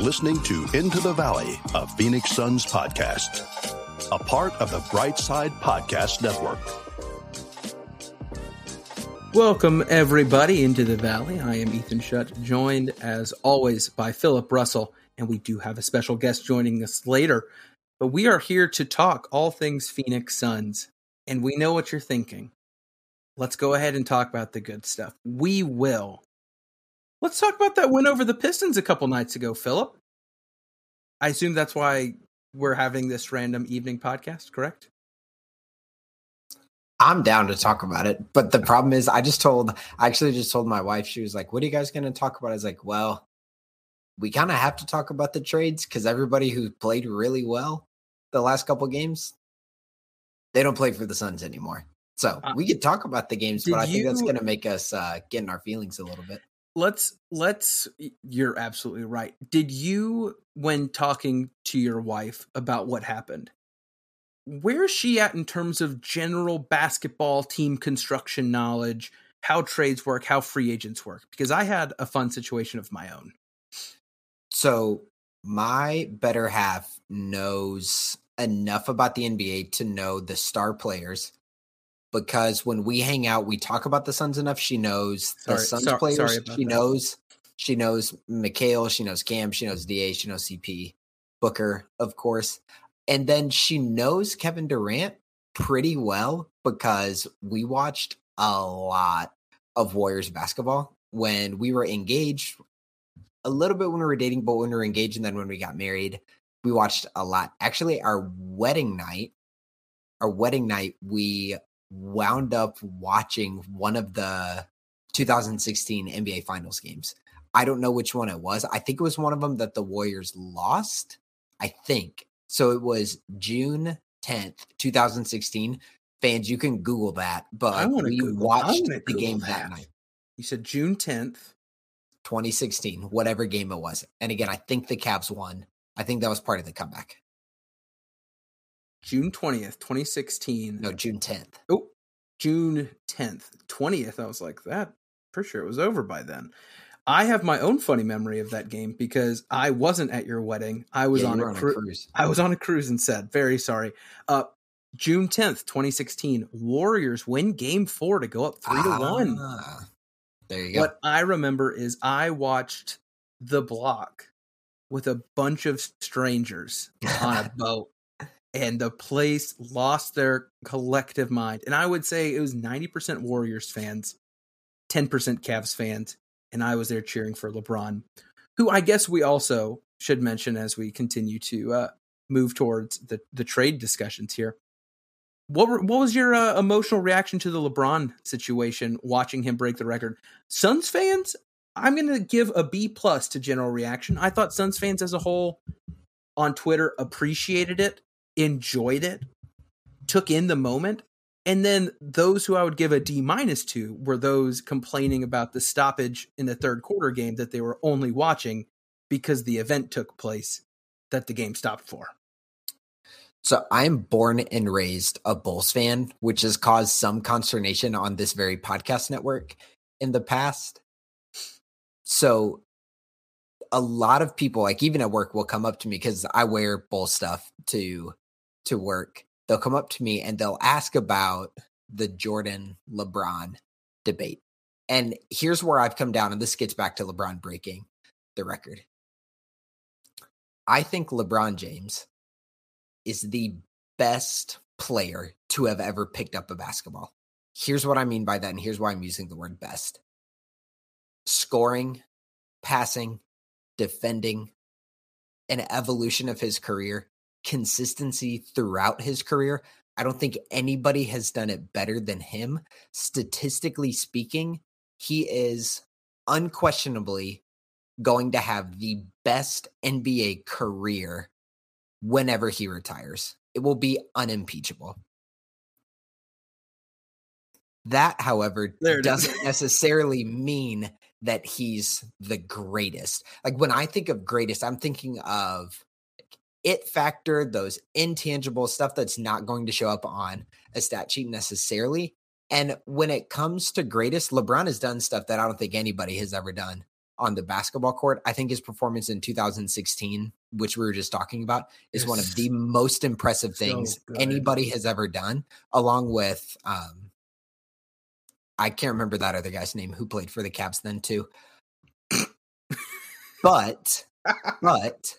listening to Into the Valley, a Phoenix Suns podcast, a part of the Brightside Podcast Network. Welcome, everybody, into the Valley. I am Ethan Shutt, joined as always by Philip Russell, and we do have a special guest joining us later. But we are here to talk all things Phoenix Suns, and we know what you're thinking. Let's go ahead and talk about the good stuff. We will. Let's talk about that win over the Pistons a couple nights ago, Philip. I assume that's why we're having this random evening podcast, correct? I'm down to talk about it. But the problem is, I just told, I actually just told my wife, she was like, What are you guys going to talk about? I was like, Well, we kind of have to talk about the trades because everybody who played really well the last couple games, they don't play for the Suns anymore. So uh, we could talk about the games, but I think you, that's going to make us uh, get in our feelings a little bit. Let's, let's, you're absolutely right. Did you, when talking to your wife about what happened, where's she at in terms of general basketball team construction knowledge, how trades work, how free agents work? Because I had a fun situation of my own. So my better half knows enough about the NBA to know the star players because when we hang out, we talk about the Suns enough. She knows the Suns so, players. she that. knows she knows Mikal, she knows Cam, she knows Da, she knows CP, Booker, of course. And then she knows Kevin Durant pretty well because we watched a lot of Warriors basketball when we were engaged, a little bit when we were dating, but when we were engaged and then when we got married, we watched a lot. Actually, our wedding night, our wedding night, we wound up watching one of the 2016 NBA Finals games. I don't know which one it was. I think it was one of them that the Warriors lost. I think. So it was June 10th, 2016. Fans, you can Google that, but I we Google, watched the Google game that. that night. You said June 10th, 2016, whatever game it was. And again, I think the Cavs won. I think that was part of the comeback. June 20th, 2016. No, June 10th. Oh, June 10th. 20th. I was like, that for sure it was over by then. I have my own funny memory of that game because I wasn't at your wedding. I was yeah, on, a, on cru- a, cruise. I was on a cruise and said, very sorry. Uh, June 10th, 2016, Warriors win game four to go up three ah, to one. There you go. What I remember is I watched the block with a bunch of strangers on a boat and the place lost their collective mind. And I would say it was 90% Warriors fans, 10% Cavs fans, and I was there cheering for LeBron, who I guess we also should mention as we continue to uh, move towards the the trade discussions here. What were, what was your uh, emotional reaction to the LeBron situation? Watching him break the record, Suns fans. I'm going to give a B plus to general reaction. I thought Suns fans as a whole on Twitter appreciated it, enjoyed it, took in the moment, and then those who I would give a D minus to were those complaining about the stoppage in the third quarter game that they were only watching because the event took place that the game stopped for. So I'm born and raised a Bulls fan, which has caused some consternation on this very podcast network in the past. So a lot of people, like even at work, will come up to me because I wear Bull stuff to to work they'll come up to me and they'll ask about the Jordan LeBron debate. And here's where I've come down, and this gets back to LeBron breaking the record. I think LeBron James is the best player to have ever picked up a basketball. Here's what I mean by that, and here's why I'm using the word best scoring, passing, defending, an evolution of his career consistency throughout his career. I don't think anybody has done it better than him. Statistically speaking, he is unquestionably going to have the best NBA career whenever he retires. It will be unimpeachable. That, however, doesn't necessarily mean that he's the greatest. Like when I think of greatest, I'm thinking of it factor, those intangible stuff that's not going to show up on a stat sheet necessarily. And when it comes to greatest, LeBron has done stuff that I don't think anybody has ever done on the basketball court. I think his performance in 2016, which we were just talking about, is one of the most impressive things so anybody has ever done, along with um I can't remember that other guy's name who played for the Cavs then too. but but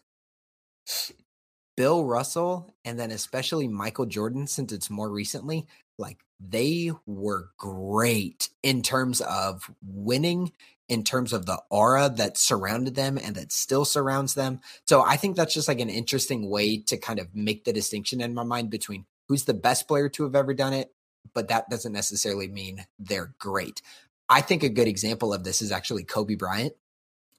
Bill Russell and then especially Michael Jordan, since it's more recently, like they were great in terms of winning, in terms of the aura that surrounded them and that still surrounds them. So I think that's just like an interesting way to kind of make the distinction in my mind between who's the best player to have ever done it, but that doesn't necessarily mean they're great. I think a good example of this is actually Kobe Bryant.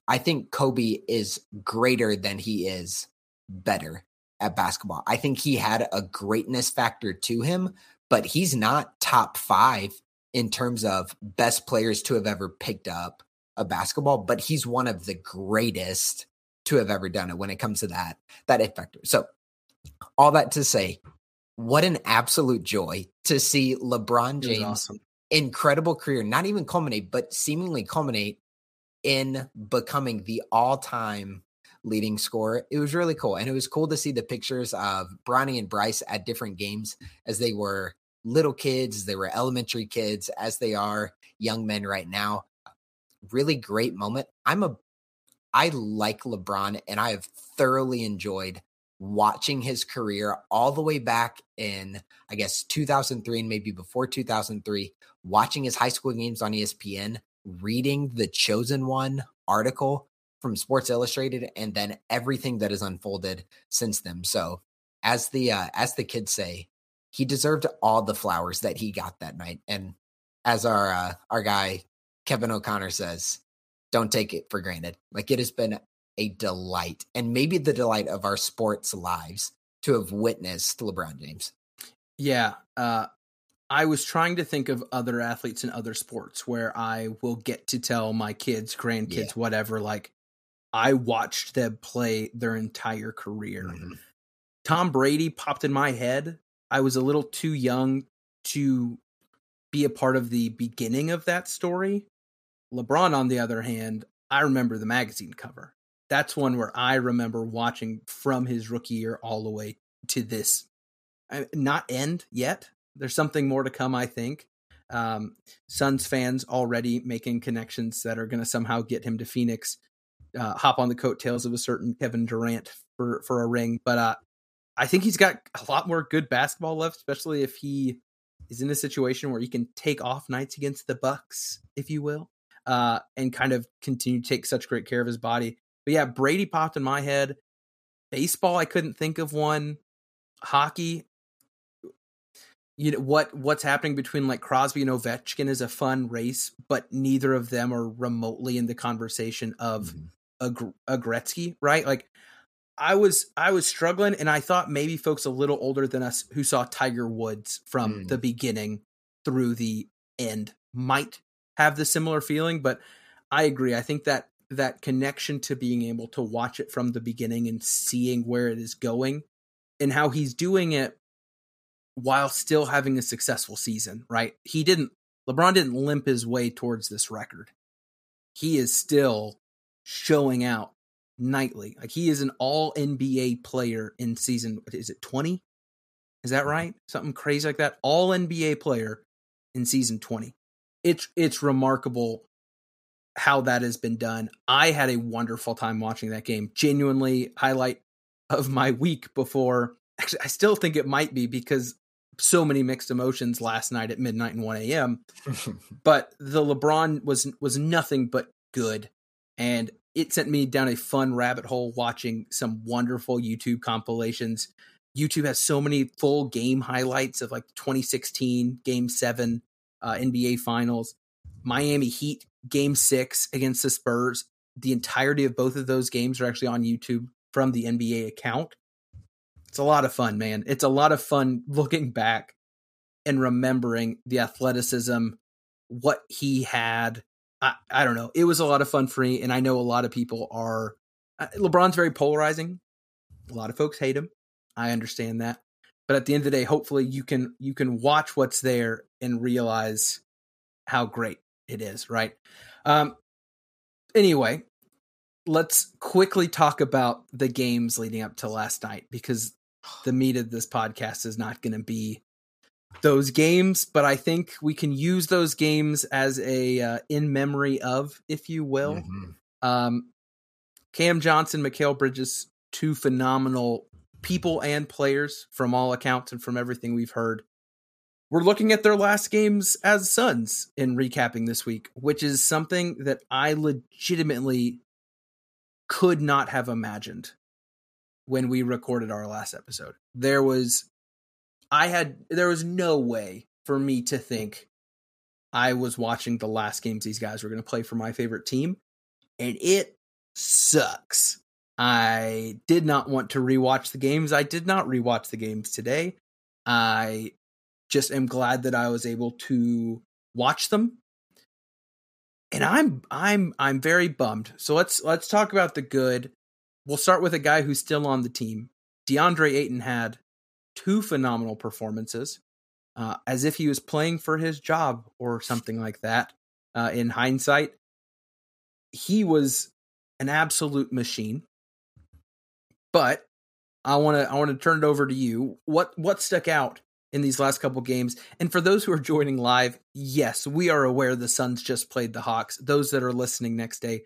I think Kobe is greater than he is better at basketball. I think he had a greatness factor to him, but he's not top five in terms of best players to have ever picked up a basketball, but he's one of the greatest to have ever done it when it comes to that that it factor. So all that to say, what an absolute joy to see LeBron James awesome. incredible career not even culminate, but seemingly culminate in becoming the all-time leading scorer. It was really cool. And it was cool to see the pictures of Bronny and Bryce at different games as they were little kids, they were elementary kids, as they are young men right now. Really great moment. I'm a I like LeBron and I have thoroughly enjoyed watching his career all the way back in I guess 2003 and maybe before 2003, watching his high school games on ESPN, reading the chosen one article from Sports Illustrated and then everything that has unfolded since then. So, as the uh, as the kids say, he deserved all the flowers that he got that night. And as our uh, our guy Kevin O'Connor says, don't take it for granted. Like it has been a delight and maybe the delight of our sports lives to have witnessed LeBron James. Yeah, uh I was trying to think of other athletes in other sports where I will get to tell my kids, grandkids, yeah. whatever, like I watched them play their entire career. Mm-hmm. Tom Brady popped in my head I was a little too young to be a part of the beginning of that story. LeBron, on the other hand, I remember the magazine cover. That's one where I remember watching from his rookie year all the way to this. Not end yet. There's something more to come, I think. Um, Suns fans already making connections that are going to somehow get him to Phoenix. Uh, hop on the coattails of a certain Kevin Durant for for a ring, but uh, I think he's got a lot more good basketball left, especially if he is in a situation where he can take off nights against the Bucks, if you will, uh, and kind of continue to take such great care of his body. But yeah, Brady popped in my head. Baseball, I couldn't think of one. Hockey, you know what what's happening between like Crosby and Ovechkin is a fun race, but neither of them are remotely in the conversation of mm-hmm. A, a Gretzky, right? Like I was I was struggling, and I thought maybe folks a little older than us who saw Tiger Woods from mm. the beginning through the end might have the similar feeling. But I agree. I think that that connection to being able to watch it from the beginning and seeing where it is going and how he's doing it while still having a successful season, right? He didn't LeBron didn't limp his way towards this record. He is still showing out nightly. Like he is an all NBA player in season is it 20? Is that mm-hmm. right? Something crazy like that. All NBA player in season 20. It's it's remarkable how that has been done. I had a wonderful time watching that game. Genuinely highlight of my week before actually I still think it might be because so many mixed emotions last night at midnight and 1 a.m. but the LeBron was was nothing but good. And it sent me down a fun rabbit hole watching some wonderful YouTube compilations. YouTube has so many full game highlights of like 2016 Game Seven uh, NBA Finals, Miami Heat Game Six against the Spurs. The entirety of both of those games are actually on YouTube from the NBA account. It's a lot of fun, man. It's a lot of fun looking back and remembering the athleticism, what he had, I, I don't know. It was a lot of fun for me, and I know a lot of people are. Uh, LeBron's very polarizing. A lot of folks hate him. I understand that, but at the end of the day, hopefully you can you can watch what's there and realize how great it is. Right. Um. Anyway, let's quickly talk about the games leading up to last night because the meat of this podcast is not going to be those games, but I think we can use those games as a uh, in memory of, if you will. Mm-hmm. Um, Cam Johnson, Mikal Bridges, two phenomenal people and players from all accounts and from everything we've heard. We're looking at their last games as Suns in recapping this week, which is something that I legitimately could not have imagined when we recorded our last episode. There was I had there was no way for me to think I was watching the last games these guys were going to play for my favorite team and it sucks. I did not want to rewatch the games. I did not rewatch the games today. I just am glad that I was able to watch them. And I'm I'm I'm very bummed. So let's let's talk about the good. We'll start with a guy who's still on the team. DeAndre Ayton had two phenomenal performances, uh, as if he was playing for his job or something like that. Uh, in hindsight, he was an absolute machine. But I want to I want to turn it over to you. What what stuck out in these last couple games? And for those who are joining live, yes, we are aware the Suns just played the Hawks. Those that are listening next day,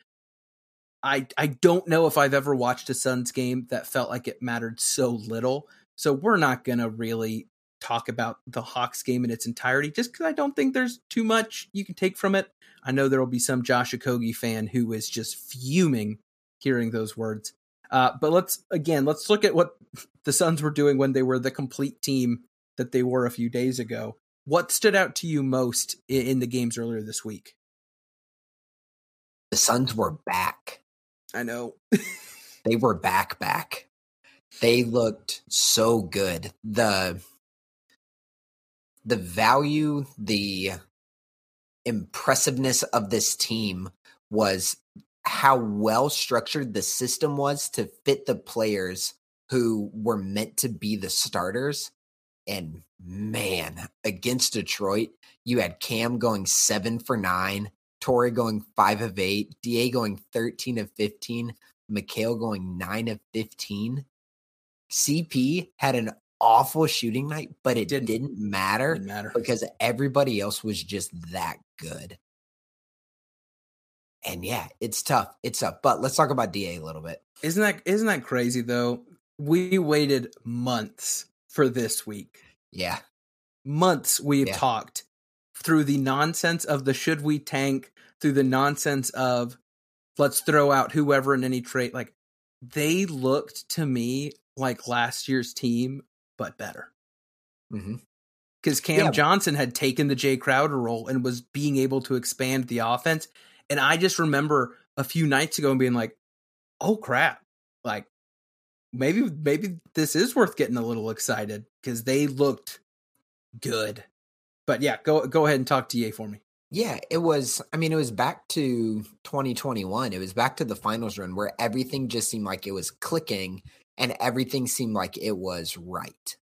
I I don't know if I've ever watched a Suns game that felt like it mattered so little. So we're not going to really talk about the Hawks game in its entirety just because I don't think there's too much you can take from it. I know there will be some Josh Okogie fan who is just fuming hearing those words. Uh, but let's again, let's look at what the Suns were doing when they were the complete team that they were a few days ago. What stood out to you most in, in the games earlier this week? The Suns were back. I know. they were back, back they looked so good. The the value, the impressiveness of this team was how well structured the system was to fit the players who were meant to be the starters. And man, against Detroit, you had Cam going seven for nine, Torrey going five of eight, DA going 13 of 15, Mikal going nine of 15. CP had an awful shooting night, but it didn't, didn't matter, didn't matter because everybody else was just that good. And yeah, it's tough. It's tough. But let's talk about DA a little bit. Isn't that isn't that crazy though? We waited months for this week. Yeah. Months we've yeah. talked through the nonsense of the should we tank, through the nonsense of let's throw out whoever in any trade. Like they looked to me like last year's team, but better. Because mm-hmm. Cam yeah. Johnson had taken the Jae Crowder role and was being able to expand the offense. And I just remember a few nights ago and being like, oh crap. Like maybe maybe this is worth getting a little excited because they looked good. But yeah, go go ahead and talk to Ye for me. Yeah, it was. I mean, it was back to 2021. It was back to the finals run where everything just seemed like it was clicking and everything seemed like it was right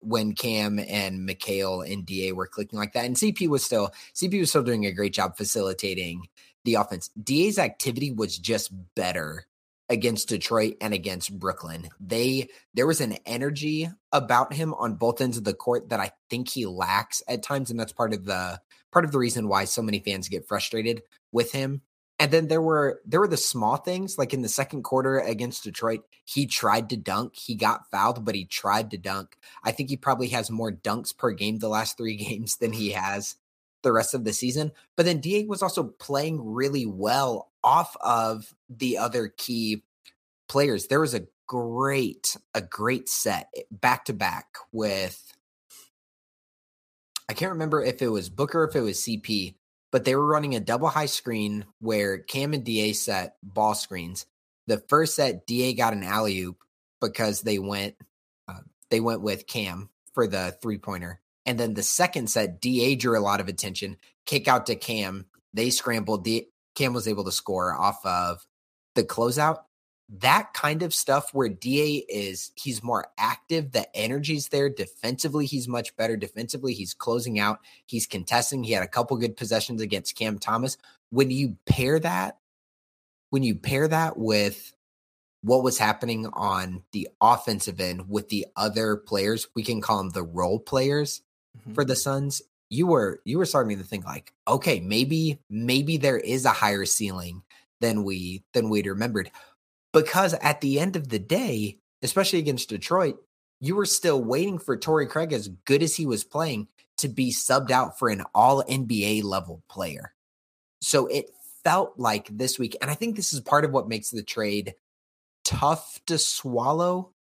when Cam and Mikal and DA were clicking like that. And CP was still CP was still doing a great job facilitating the offense. DA's activity was just better against Detroit and against Brooklyn. They there was an energy about him on both ends of the court that I think he lacks at times and that's part of the part of the reason why so many fans get frustrated with him and then there were there were the small things like in the second quarter against Detroit, he tried to dunk. He got fouled, but he tried to dunk. I think he probably has more dunks per game the last 3 games than he has the rest of the season. But then DA was also playing really well off of the other key players. There was a great a great set back to back with I can't remember if it was Booker if it was CP but they were running a double high screen where Cam and DA set ball screens. The first set, DA got an alley oop because they went uh, they went with Cam for the three pointer, and then the second set, DA drew a lot of attention. Kick out to Cam, they scrambled. D- Cam was able to score off of the closeout, that kind of stuff where DA is he's more active, the energy's there defensively, he's much better defensively, he's closing out, he's contesting, he had a couple good possessions against Cam Thomas. When you pair that when you pair that with what was happening on the offensive end with the other players, we can call them the role players mm-hmm. for the Suns. You were you were starting to think like, okay, maybe maybe there is a higher ceiling than we than we'd remembered. Because at the end of the day, especially against Detroit, you were still waiting for Torrey Craig, as good as he was playing, to be subbed out for an all NBA level player. So it felt like this week, and I think this is part of what makes the trade tough to swallow,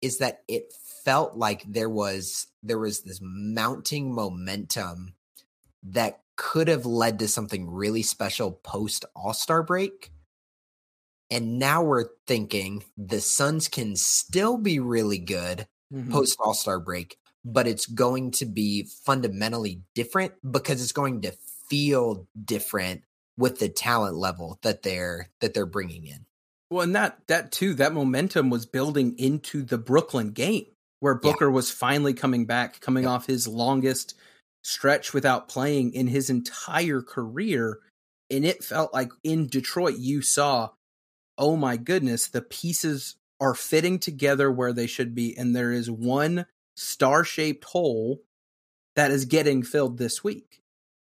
is that it felt like there was there was this mounting momentum that could have led to something really special post All-Star break. And now we're thinking the Suns can still be really good mm-hmm. post All Star break, but it's going to be fundamentally different because it's going to feel different with the talent level that they're that they're bringing in. Well, and that that too, that momentum was building into the Brooklyn game where Booker yeah. was finally coming back, coming off his longest stretch without playing in his entire career. And it felt like in Detroit, you saw, oh my goodness, the pieces are fitting together where they should be. And there is one star shaped hole that is getting filled this week.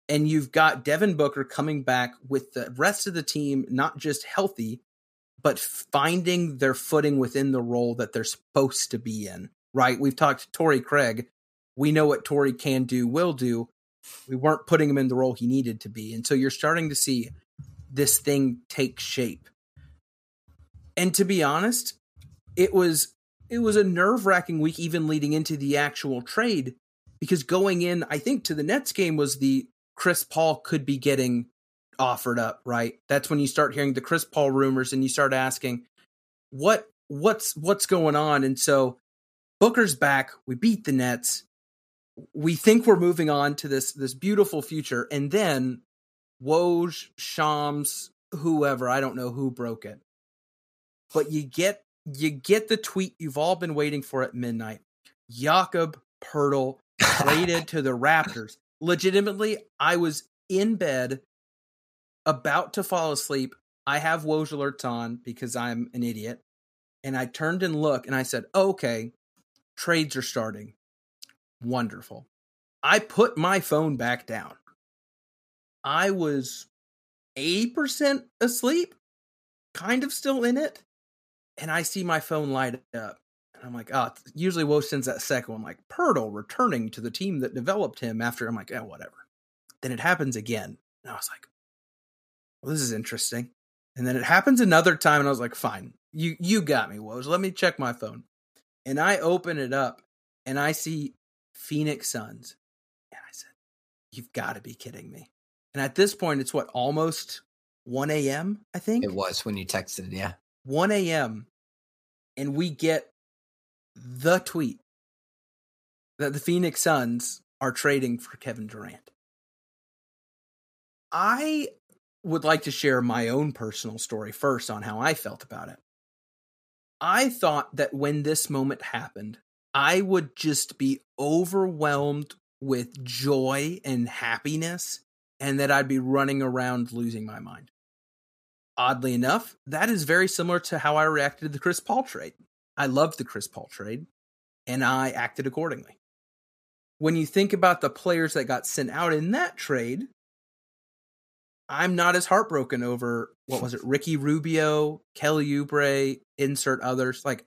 And you've got Devin Booker coming back with the rest of the team, not just healthy, but finding their footing within the role that they're supposed to be in, right? We've talked to Torrey Craig. We know what Torrey can do, will do. We weren't putting him in the role he needed to be. And so you're starting to see this thing take shape. And to be honest, it was it was a nerve-wracking week even leading into the actual trade because going in, I think to the Nets game was the Chris Paul could be getting offered up, right? That's when you start hearing the Chris Paul rumors and you start asking what what's what's going on and so Booker's back, we beat the Nets. We think we're moving on to this this beautiful future and then Woj, Shams, whoever, I don't know who broke it. But you get you get the tweet you've all been waiting for at midnight. Jakob Poeltl traded to the Raptors. Legitimately, I was in bed about to fall asleep. I have Woj alerts on because I'm an idiot. And I turned and looked and I said, okay, trades are starting. Wonderful. I put my phone back down. I was 80% asleep, kind of still in it and I see my phone light up. And I'm like, oh, usually Woj sends that second one, like Poeltl returning to the team that developed him after. I'm like, oh, whatever. Then it happens again. And I was like, well, this is interesting. And then it happens another time, and I was like, fine, you you got me, Woj. Let me check my phone. And I open it up and I see Phoenix Suns. And I said, You've got to be kidding me. And at this point, it's what, almost 1 a.m., I think? It was when you texted, yeah. 1 a.m. and we get the tweet that the Phoenix Suns are trading for Kevin Durant. I would like to share my own personal story first on how I felt about it. I thought that when this moment happened, I would just be overwhelmed with joy and happiness, and that I'd be running around losing my mind oddly enough, that is very similar to how I reacted to the Chris Paul trade. I loved the Chris Paul trade and I acted accordingly. When you think about the players that got sent out in that trade, I'm not as heartbroken over what was it, Ricky Rubio, Kelly Oubre, insert others. Like,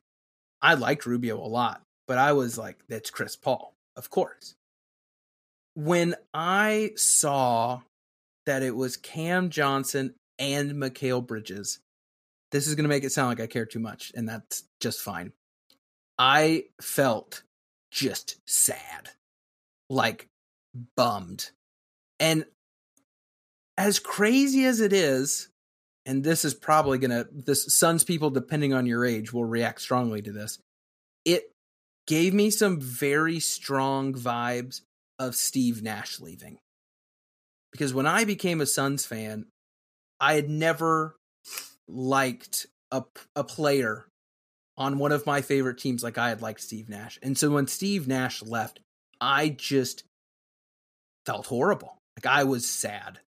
I liked Rubio a lot, but I was like, that's Chris Paul, of course. When I saw that it was Cam Johnson and Mikal Bridges. This is going to make it sound like I care too much, and that's just fine. I felt just sad, like bummed. And as crazy as it is, and this is probably going to, this Suns people, depending on your age, will react strongly to this. It gave me some very strong vibes of Steve Nash leaving. Because when I became a Suns fan, I had never liked a a player on one of my favorite teams like I had liked Steve Nash. And so when Steve Nash left, I just felt horrible. Like I was sad.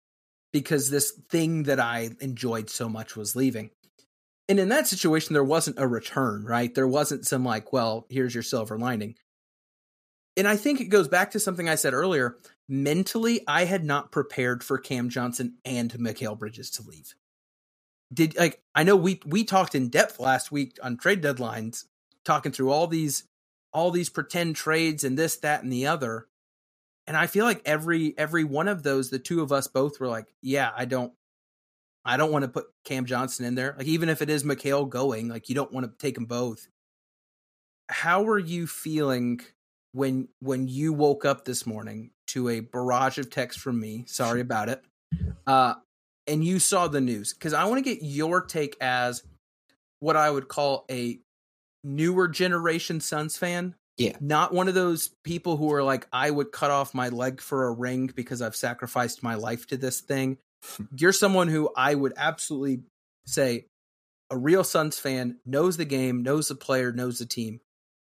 because this thing that I enjoyed so much was leaving. And in that situation, there wasn't a return, right? There wasn't some like, well, here's your silver lining. And I think it goes back to something I said earlier. Mentally, I had not prepared for Cam Johnson and Mikal Bridges to leave. Did like I know we we talked in depth last week on trade deadlines, talking through all these all these pretend trades and this, that, and the other. And I feel like every every one of those, the two of us both were like, yeah, I don't I don't want to put Cam Johnson in there. Like even if it is Mikal going, like you don't want to take them both. How are you feeling when when you woke up this morning to a barrage of text from me? Sorry about it. Uh and you saw the news cuz I want to get your take as what I would call a newer generation Suns fan. Yeah. Not one of those people who are like, I would cut off my leg for a ring because I've sacrificed my life to this thing. You're someone who I would absolutely say a real Suns fan knows the game, knows the player, knows the team,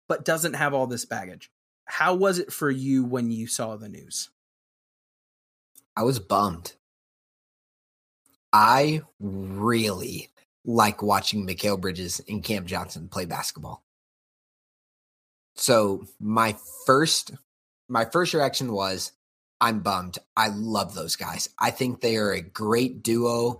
but doesn't have all this baggage. How was it for you when you saw the news? I was bummed. I really like watching Mikal Bridges and Cam Johnson play basketball. So my first my first reaction was I'm bummed. I love those guys. I think they are a great duo.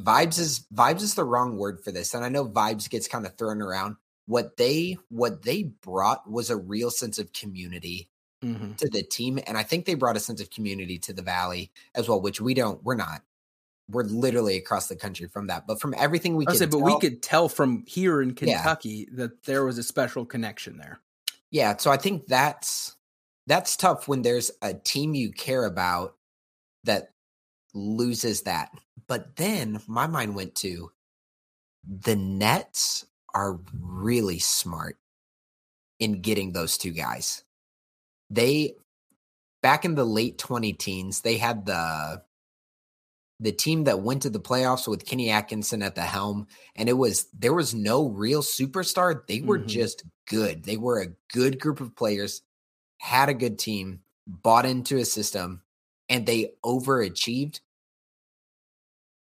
Vibes is vibes is the wrong word for this. And I know vibes gets kind of thrown around. What they what they brought was a real sense of community mm-hmm. to the team. And I think they brought a sense of community to the valley as well, which we don't, we're not we're literally across the country from that. But from everything we could say, but tell, we could tell from here in Kentucky yeah. that there was a special connection there. Yeah, so I think that's that's tough when there's a team you care about that loses that. But then my mind went to the Nets are really smart in getting those two guys. They back in the late 20 teens, they had the the team that went to the playoffs with Kenny Atkinson at the helm, and it was there was no real superstar. They were mm-hmm. just good. They were a good group of players, had a good team, bought into a system, and they overachieved.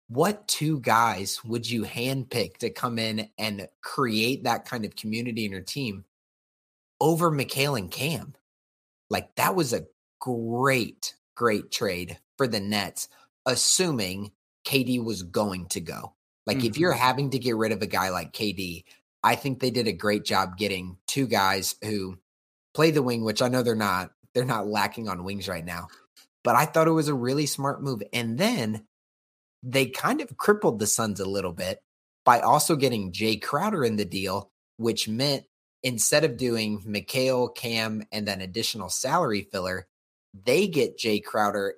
What two guys would you handpick to come in and create that kind of community in your team over Mikal and Cam? Like that was a great, great trade for the Nets assuming KD was going to go. Like mm-hmm. if you're mm-hmm. having to get rid of a guy like KD, I think they did a great job getting two guys who play the wing, which I know they're not they're not lacking on wings right now. But I thought it was a really smart move. And then they kind of crippled the Suns a little bit by also getting Jae Crowder in the deal, which meant instead of doing Mikal, Cam, and then additional salary filler, they get Jae Crowder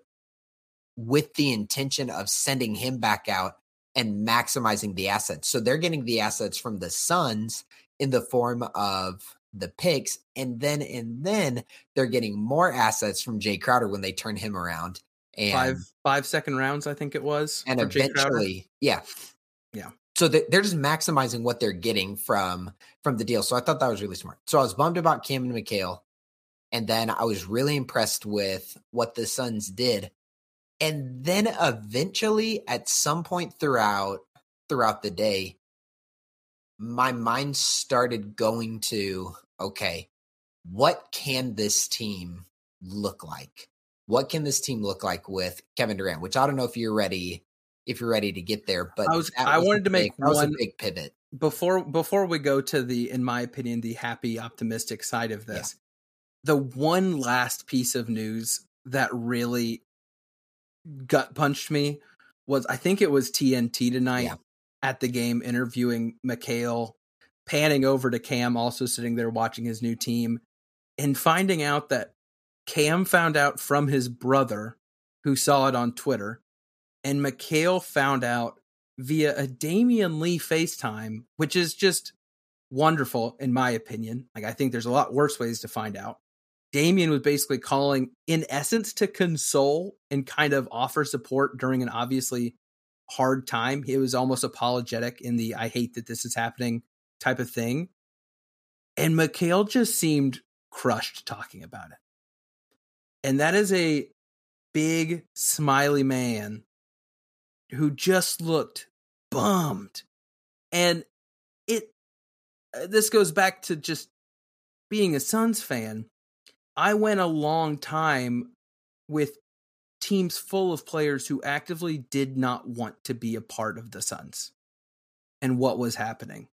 with the intention of sending him back out and maximizing the assets. So they're getting the assets from the Suns in the form of the picks, and then and then they're getting more assets from Jae Crowder when they turn him around. And five five second rounds, I think it was, and eventually, yeah, yeah. So they're just maximizing what they're getting from from the deal. So I thought that was really smart. So I was bummed about Cam and Mikal, and then I was really impressed with what the Suns did and then eventually at some point throughout throughout the day my mind started going to okay what can this team look like what can this team look like with kevin durant which i don't know if you're ready if you're ready to get there but i was i wanted to make big, one big pivot before before we go to the in my opinion the happy optimistic side of this yeah. the one last piece of news that really gut punched me was I think it was TNT tonight yeah. at the game interviewing Mikal, panning over to Cam, also sitting there watching his new team, and finding out that Cam found out from his brother who saw it on Twitter, and Mikal found out via a Damion Lee FaceTime, which is just wonderful in my opinion. Like I think there's a lot worse ways to find out. Damion was basically calling, in essence, to console and kind of offer support during an obviously hard time. He was almost apologetic in the I hate that this is happening type of thing. And Mikal just seemed crushed talking about it. And that is a big smiley man who just looked bummed. And it uh, this goes back to just being a Suns fan. I went a long time with teams full of players who actively did not want to be a part of the Suns and what was happening.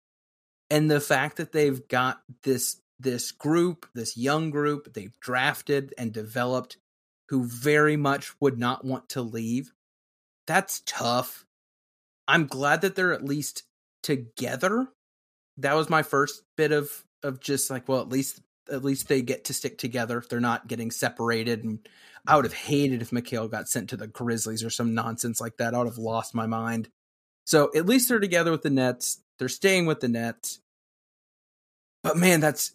And the fact that they've got this this group, this young group they've drafted and developed who very much would not want to leave. That's tough. I'm glad that they're at least together. That was my first bit of of just like, well, at least at least they get to stick together. If they're not getting separated. And I would have hated if Mikal got sent to the Grizzlies or some nonsense like that. I would have lost my mind. So at least they're together with the Nets. They're staying with the Nets. But man, that's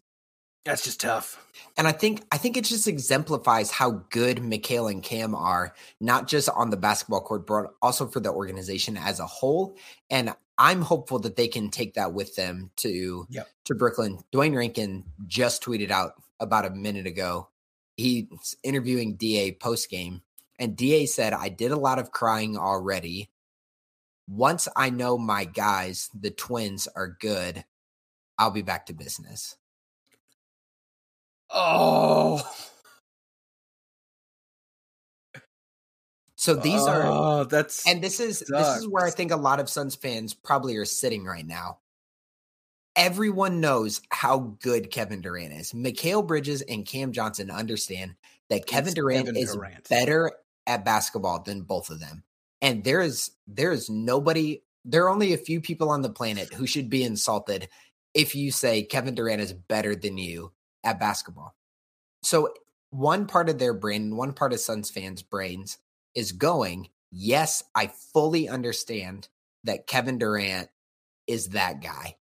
that's just tough. And I think I think it just exemplifies how good Mikal and Cam are, not just on the basketball court, but also for the organization as a whole. And I'm hopeful that they can take that with them to yep. to Brooklyn. Duane Rankin just tweeted out about a minute ago. He's interviewing DA post game, and DA said, "I did a lot of crying already. Once I know my guys, the twins, are good, I'll be back to business." Oh. So these oh, are that's and this is sucks. this is where I think a lot of Suns fans probably are sitting right now. Everyone knows how good Kevin Durant is. Mikal Bridges and Cam Johnson understand that Kevin Durant Kevin is Durant. better at basketball than both of them. And there is there is nobody there are only a few people on the planet who should be insulted if you say Kevin Durant is better than you at basketball. So one part of their brain, one part of Suns fans' brains is going, yes, I fully understand that Kevin Durant is that guy.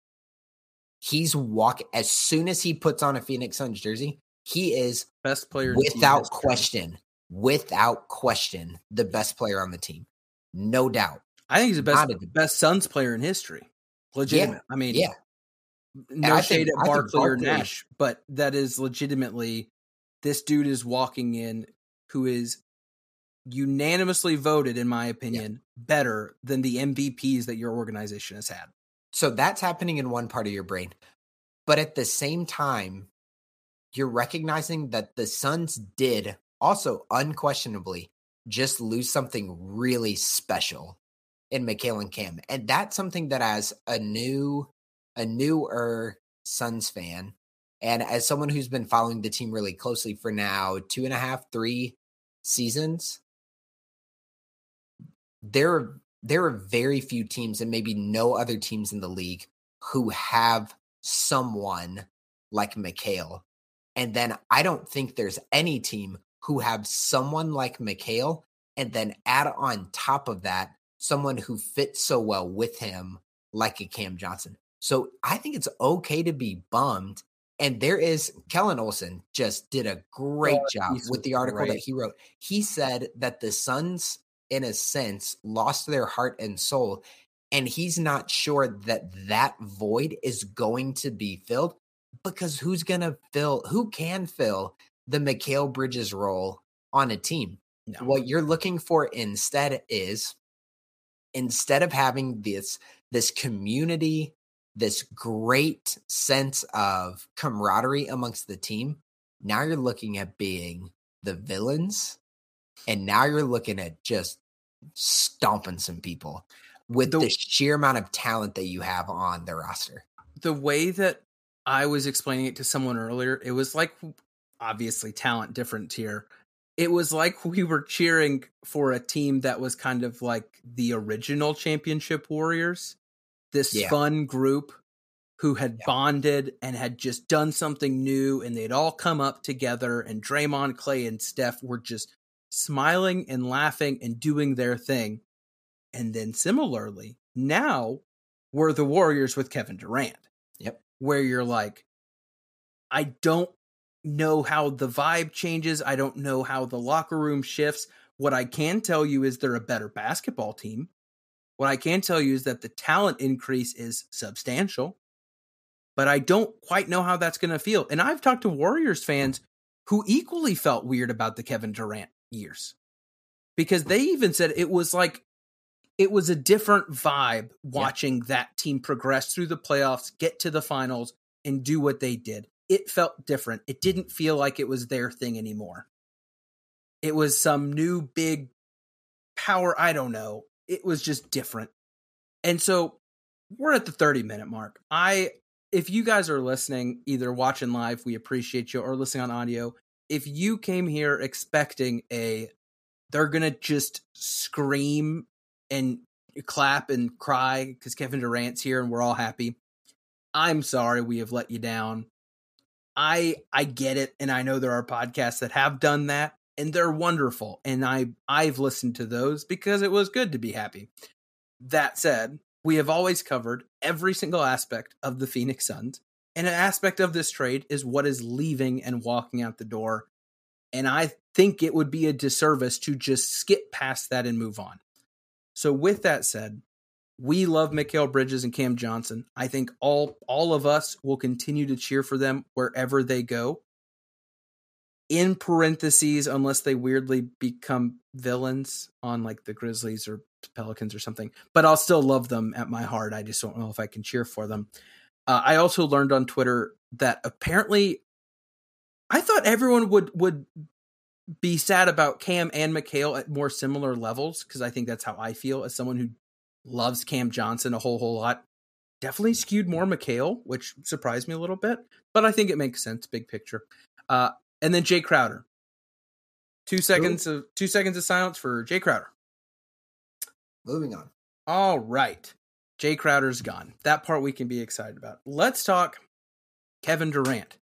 He's walk as soon as he puts on a Phoenix Suns jersey, he is best player without question, without question, the best player on the team. No doubt. I think he's the best best Suns player in history. Legitimate. Yeah, I mean, yeah no shade think, at Barkley, or Nash, but that is legitimately this dude is walking in who is unanimously voted, in my opinion, yeah. better than the MVPs that your organization has had. So that's happening in one part of your brain. But at the same time, you're recognizing that the Suns did also unquestionably just lose something really special in Mikal and Cam. And that's something that as a new a newer Suns fan, and as someone who's been following the team really closely for now two and a half, three seasons, there are there are very few teams, and maybe no other teams in the league who have someone like Mikal. And then I don't think there's any team who have someone like Mikal, and then add on top of that someone who fits so well with him, like a Cam Johnson. So I think it's okay to be bummed. And there is Kellan Olson just did a oh, great oh, job with the article great. that he wrote. He said that the Suns, in a sense, lost their heart and soul. And he's not sure that that void is going to be filled because who's going to fill, who can fill the Mikal Bridges role on a team? No. What you're looking for instead is instead of having this this community this great sense of camaraderie amongst the team. Now you're looking at being the villains, and now you're looking at just stomping some people with the, the sheer amount of talent that you have on the roster. The way that I was explaining it to someone earlier, it was like obviously talent different here. It was like we were cheering for a team that was kind of like the original championship warriors this yeah. fun group who had yeah. bonded and had just done something new and they'd all come up together and Draymond, Clay and Steph were just smiling and laughing and doing their thing. And then similarly, now we're the Warriors with Kevin Durant. Yep. Where you're like, I don't know how the vibe changes. I don't know how the locker room shifts. What I can tell you is they're a better basketball team. What I can tell you is that the talent increase is substantial, but I don't quite know how that's going to feel. And I've talked to Warriors fans who equally felt weird about the Kevin Durant years. because they even said it was like it was a different vibe watching yeah. that team progress through the playoffs, get to the finals, and do what they did. It felt different. It didn't feel like it was their thing anymore. It was some new big power. I don't know. It was just different. And so we're at the 30 minute mark. I, if you guys are listening, either watching live, we appreciate you, or listening on audio. If you came here expecting a, they're to just scream and clap and cry because Kevin Durant's here and we're all happy. I'm sorry we have let you down. I I get it and I know there are podcasts that have done that and they're wonderful and I I've listened to those because it was good to be happy. That said, we have always covered every single aspect of the Phoenix Suns and an aspect of this trade is what is leaving and walking out the door. And I think it would be a disservice to just skip past that and move on. So with that said, we love Mikal Bridges and Cam Johnson. I think all all of us will continue to cheer for them wherever they go. In parentheses, unless they weirdly become villains on like the Grizzlies or Pelicans or something. But I'll still love them at my heart. I just don't know if I can cheer for them. Uh, I also learned on Twitter that apparently, I thought everyone would would be sad about Cam and Mikal at more similar levels because I think that's how I feel as someone who loves Cam Johnson a whole whole lot. Definitely skewed more Mikal, which surprised me a little bit, but I think it makes sense, big picture. Uh, and then Jae Crowder. Two seconds Ooh. of two seconds of silence for Jae Crowder. Moving on. All right. Jae Crowder's gone. That part we can be excited about. Let's talk Kevin Durant.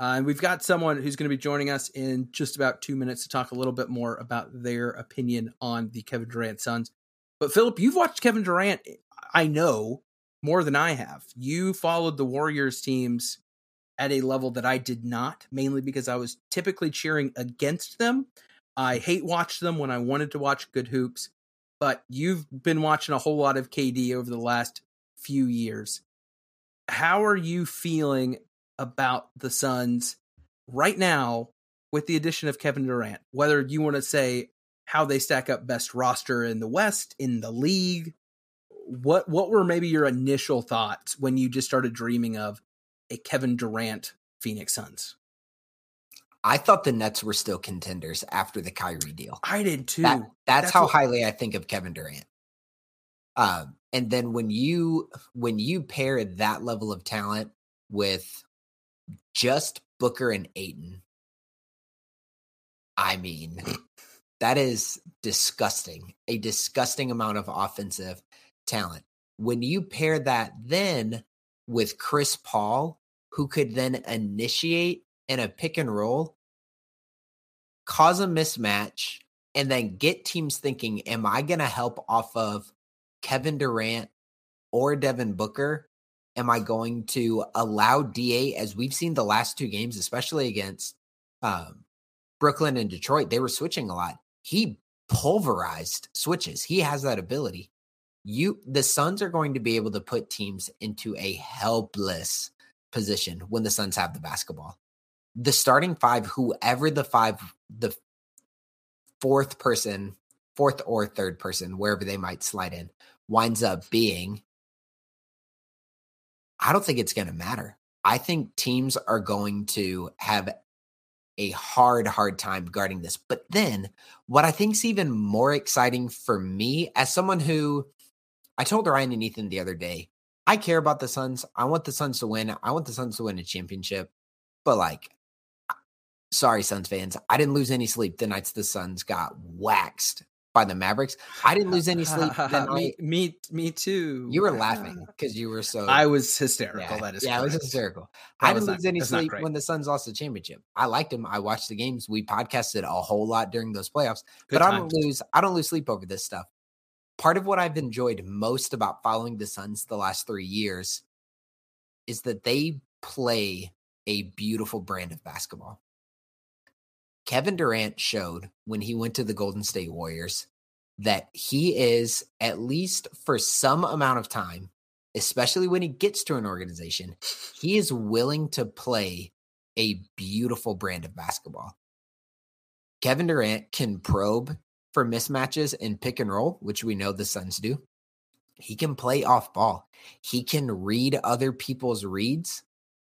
Uh, and we've got someone who's going to be joining us in just about two minutes to talk a little bit more about their opinion on the Kevin Durant Suns. But Philip, you've watched Kevin Durant, I know, more than I have. You followed the Warriors teams at a level that I did not, mainly because I was typically cheering against them. I hate watched them when I wanted to watch good hoops, but you've been watching a whole lot of KD over the last few years. How are you feeling about the Suns right now with the addition of Kevin Durant. Whether you want to say how they stack up best roster in the West, in the league, what what were maybe your initial thoughts when you just started dreaming of a Kevin Durant Phoenix Suns? I thought the Nets were still contenders after the Kyrie deal. I did too. That, that's, that's, how what... highly I think of Kevin Durant. Um, and then when you when you pair that level of talent with just Booker and Ayton, I mean, that is disgusting. A disgusting amount of offensive talent. When you pair that then with Chris Paul, who could then initiate in a pick and roll, cause a mismatch, and then get teams thinking, am I going to help off of Kevin Durant or Devin Booker? am I going to allow DA, as we've seen the last two games, especially against um, Brooklyn and Detroit, they were switching a lot. He pulverized switches. He has that ability. You, the Suns are going to be able to put teams into a helpless position when the Suns have the basketball. The starting five, whoever the five, the fourth person, fourth or third person, wherever they might slide in, winds up being I don't think it's going to matter. I think teams are going to have a hard, hard time guarding this. But then what I think is even more exciting for me as someone who I told Ryan and Ethan the other day, I care about the Suns. I want the Suns to win. I want the Suns to win a championship. But like, sorry, Suns fans, I didn't lose any sleep the nights the Suns got waxed by the Mavericks. I didn't lose any sleep. me, me, me too. You were laughing because you were so. I was hysterical. Yeah, that is. Yeah, correct. I was hysterical. That I didn't lose not, any sleep when the Suns lost the championship. I liked them. I watched the games. We podcasted a whole lot during those playoffs. Good but times. I don't lose. I don't lose sleep over this stuff. Part of what I've enjoyed most about following the Suns the last three years is that they play a beautiful brand of basketball. Kevin Durant showed when he went to the Golden State Warriors that he is, at least for some amount of time, especially when he gets to an organization, he is willing to play a beautiful brand of basketball. Kevin Durant can probe for mismatches in pick and roll, which we know the Suns do. He can play off ball. He can read other people's reads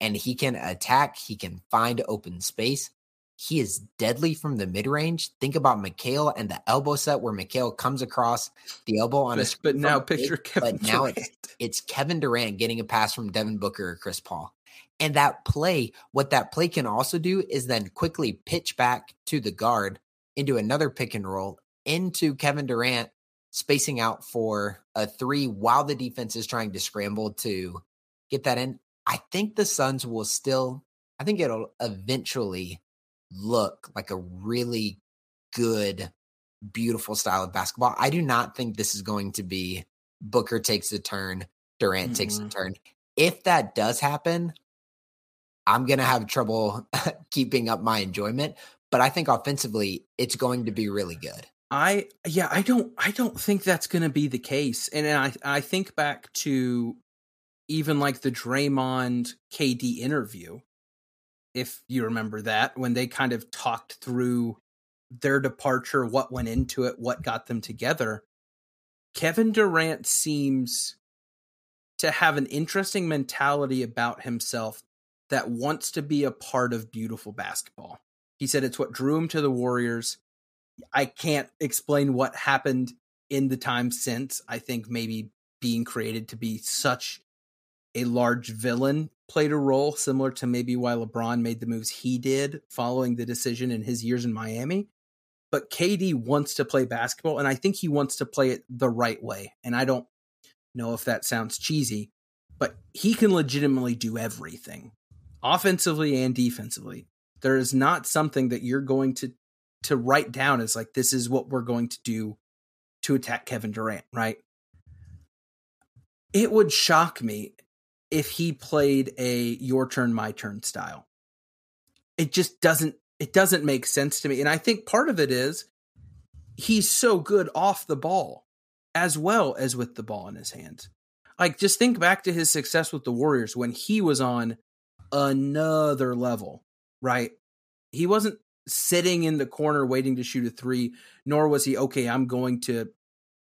and he can attack. He can find open space. He is deadly from the mid range. Think about Mikal and the elbow set where Mikal comes across the elbow on his. But now picture Kevin. But now it's, it's Kevin Durant getting a pass from Devin Booker or Chris Paul. And that play, what that play can also do is then quickly pitch back to the guard into another pick and roll into Kevin Durant, spacing out for a three while the defense is trying to scramble to get that in. I think the Suns will still, I think it'll eventually look like a really good, beautiful style of basketball. I do not think this is going to be Booker takes a turn, Durant mm-hmm. takes a turn. If that does happen, I'm going to have trouble keeping up my enjoyment, but I think offensively it's going to be really good. I yeah, I don't I don't think that's going to be the case. And I I think back to even like the Draymond KD interview if you remember that, when they kind of talked through their departure, what went into it, what got them together. Kevin Durant seems to have an interesting mentality about himself that wants to be a part of beautiful basketball. He said it's what drew him to the Warriors. I can't explain what happened in the time since. I think maybe being created to be such a large villain played a role similar to maybe why LeBron made the moves he did following the decision in his years in Miami. But KD wants to play basketball, and I think he wants to play it the right way. And I don't know if that sounds cheesy, but he can legitimately do everything offensively and defensively. There is not something that you're going to to write down as like this is what we're going to do to attack Kevin Durant, right? It would shock me if he played a your turn my turn style. It just doesn't it doesn't make sense to me. And I think part of it is he's so good off the ball as well as with the ball in his hands. Like just think back to his success with the Warriors when he was on another level, right? He wasn't sitting in the corner waiting to shoot a 3, nor was he okay, I'm going to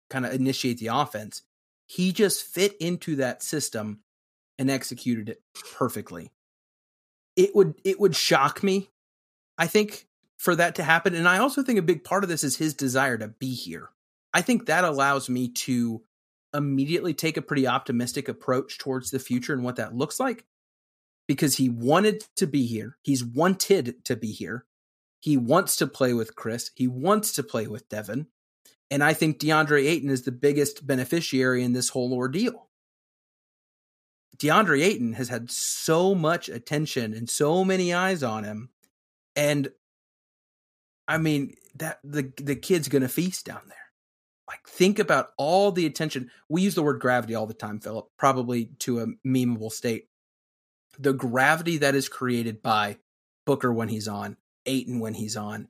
kind of initiate the offense. He just fit into that system and executed it perfectly. It would it would shock me, I think, for that to happen. And I also think a big part of this is his desire to be here. I think that allows me to immediately take a pretty optimistic approach towards the future and what that looks like because he wanted to be here. He's wanted to be here. He wants to play with Chris. He wants to play with Devin. And I think DeAndre Ayton is the biggest beneficiary in this whole ordeal. DeAndre Ayton has had so much attention and so many eyes on him. And I mean, that the the kid's gonna feast down there. Like think about all the attention. We use the word gravity all the time, Philip, probably to a memeable state. The gravity that is created by Booker when he's on, Ayton when he's on.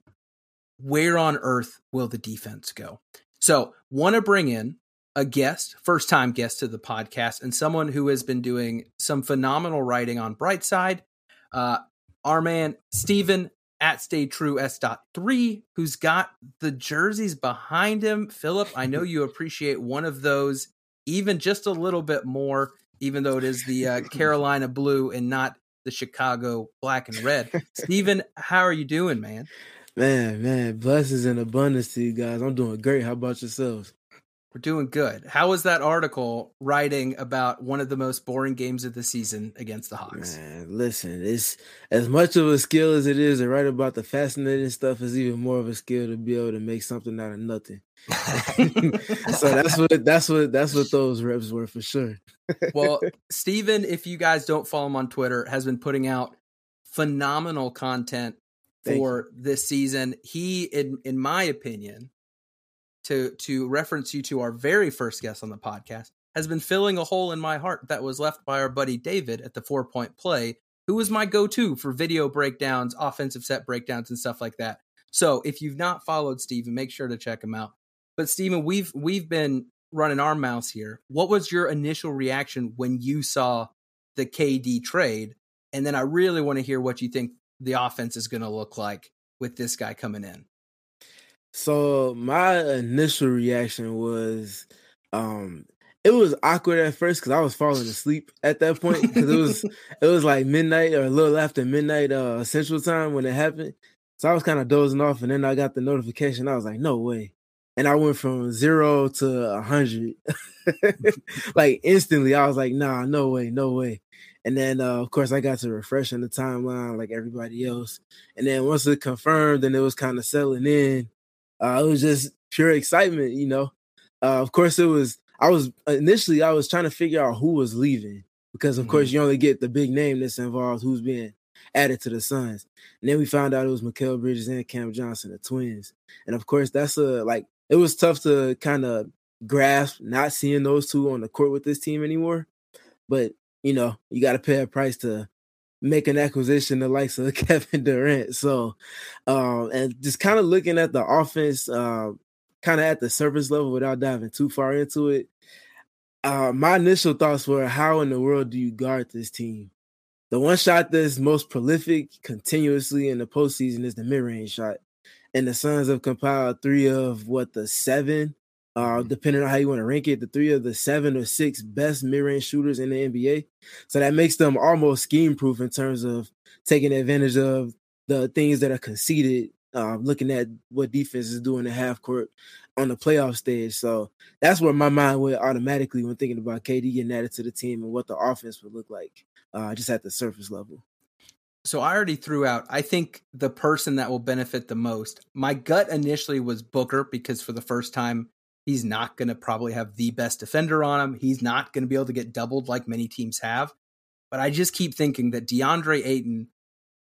Where on earth will the defense go? So, want to bring in a guest, first time guest to the podcast, and someone who has been doing some phenomenal writing on Brightside. Uh, our man, Stephen at Stay True S.3, who's got the jerseys behind him. Philip, I know you appreciate one of those even just a little bit more, even though it is the uh, Carolina blue and not the Chicago black and red. Stephen, how are you doing, man? Man, man, blessings and abundance to you guys. I'm doing great. How about yourselves? We're doing good. How was that article writing about one of the most boring games of the season against the Hawks? Man, listen, it's as much of a skill as it is to write about the fascinating stuff is even more of a skill to be able to make something out of nothing. so that's what that's what that's what those reps were for sure. well, Steven, if you guys don't follow him on Twitter, has been putting out phenomenal content for this season. He, in in my opinion, to to reference you to our very first guest on the podcast has been filling a hole in my heart that was left by our buddy David at the four point play, who was my go to for video breakdowns, offensive set breakdowns, and stuff like that. So if you've not followed Steven, make sure to check him out. But Steven, we've we've been running our mouths here. What was your initial reaction when you saw the KD trade? And then I really want to hear what you think the offense is going to look like with this guy coming in. So my initial reaction was um it was awkward at first because I was falling asleep at that point because it was it was like midnight or a little after midnight uh central time when it happened. So I was kind of dozing off and then I got the notification. I was like, no way. And I went from zero to a hundred. like instantly, I was like, nah, no way, no way. And then uh, of course I got to refresh on the timeline like everybody else. And then once it confirmed and it was kind of settling in, uh, it was just pure excitement, you know. Uh, of course, it was I was initially I was trying to figure out who was leaving because of mm-hmm. course you only get the big name that's involved who's being added to the Suns. And then we found out it was Mikal Bridges and Cam Johnson, the twins. And of course that's a like it was tough to kind of grasp not seeing those two on the court with this team anymore. But you know, you gotta pay a price to make an acquisition the likes of Kevin Durant. So um and just kind of looking at the offense uh, kind of at the surface level without diving too far into it. Uh, my initial thoughts were, how in the world do you guard this team? The one shot that's most prolific continuously in the postseason is the mid-range shot, and the Suns have compiled three of what the seven, uh, mm-hmm. depending on how you want to rank it, the three of the seven or six best mid-range shooters in the NBA. So that makes them almost scheme-proof in terms of taking advantage of the things that are conceded uh, looking at what defense is doing in half court on the playoff stage. So that's where my mind went automatically when thinking about KD getting added to the team and what the offense would look like, uh, just at the surface level. So I already threw out. I think the person that will benefit the most. My gut initially was Booker because for the first time he's not going to probably have the best defender on him. He's not going to be able to get doubled like many teams have. But I just keep thinking that DeAndre Ayton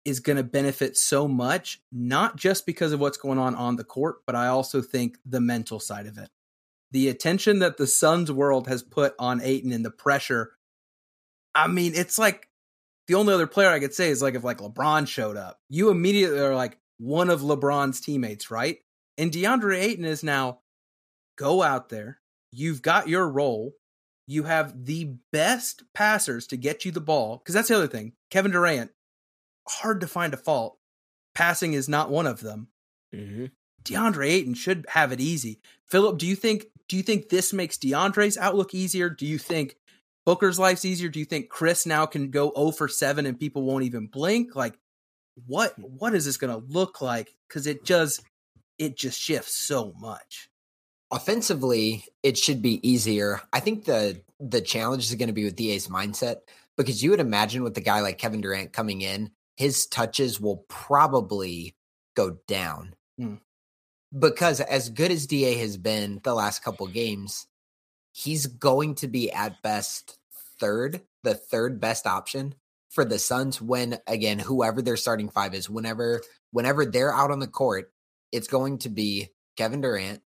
is going to benefit so much, not just because of what's going on on the court, but I also think the mental side of it. The attention that the Suns world has put on Ayton and the pressure. I mean, it's like the only other player I could say is like if like LeBron showed up, you immediately are like one of LeBron's teammates, right? And DeAndre Ayton is now go out there. You've got your role. You have the best passers to get you the ball. Because that's the other thing. Kevin Durant hard to find a fault. Passing is not one of them. Mm-hmm. DeAndre Ayton should have it easy. Philip, do you think do you think this makes DeAndre's outlook easier? Do you think Booker's life's easier? Do you think Chris now can go 0 for 7 and people won't even blink? Like what what is this going to look like cuz it just it just shifts so much. Offensively, it should be easier. I think the the challenge is going to be with DA's mindset because you would imagine with a guy like Kevin Durant coming in his touches will probably go down. Mm. Because as good as DA has been the last couple games, he's going to be at best third, the third best option for the Suns when again, whoever their starting five is, whenever whenever they're out on the court, it's going to be Kevin Durant,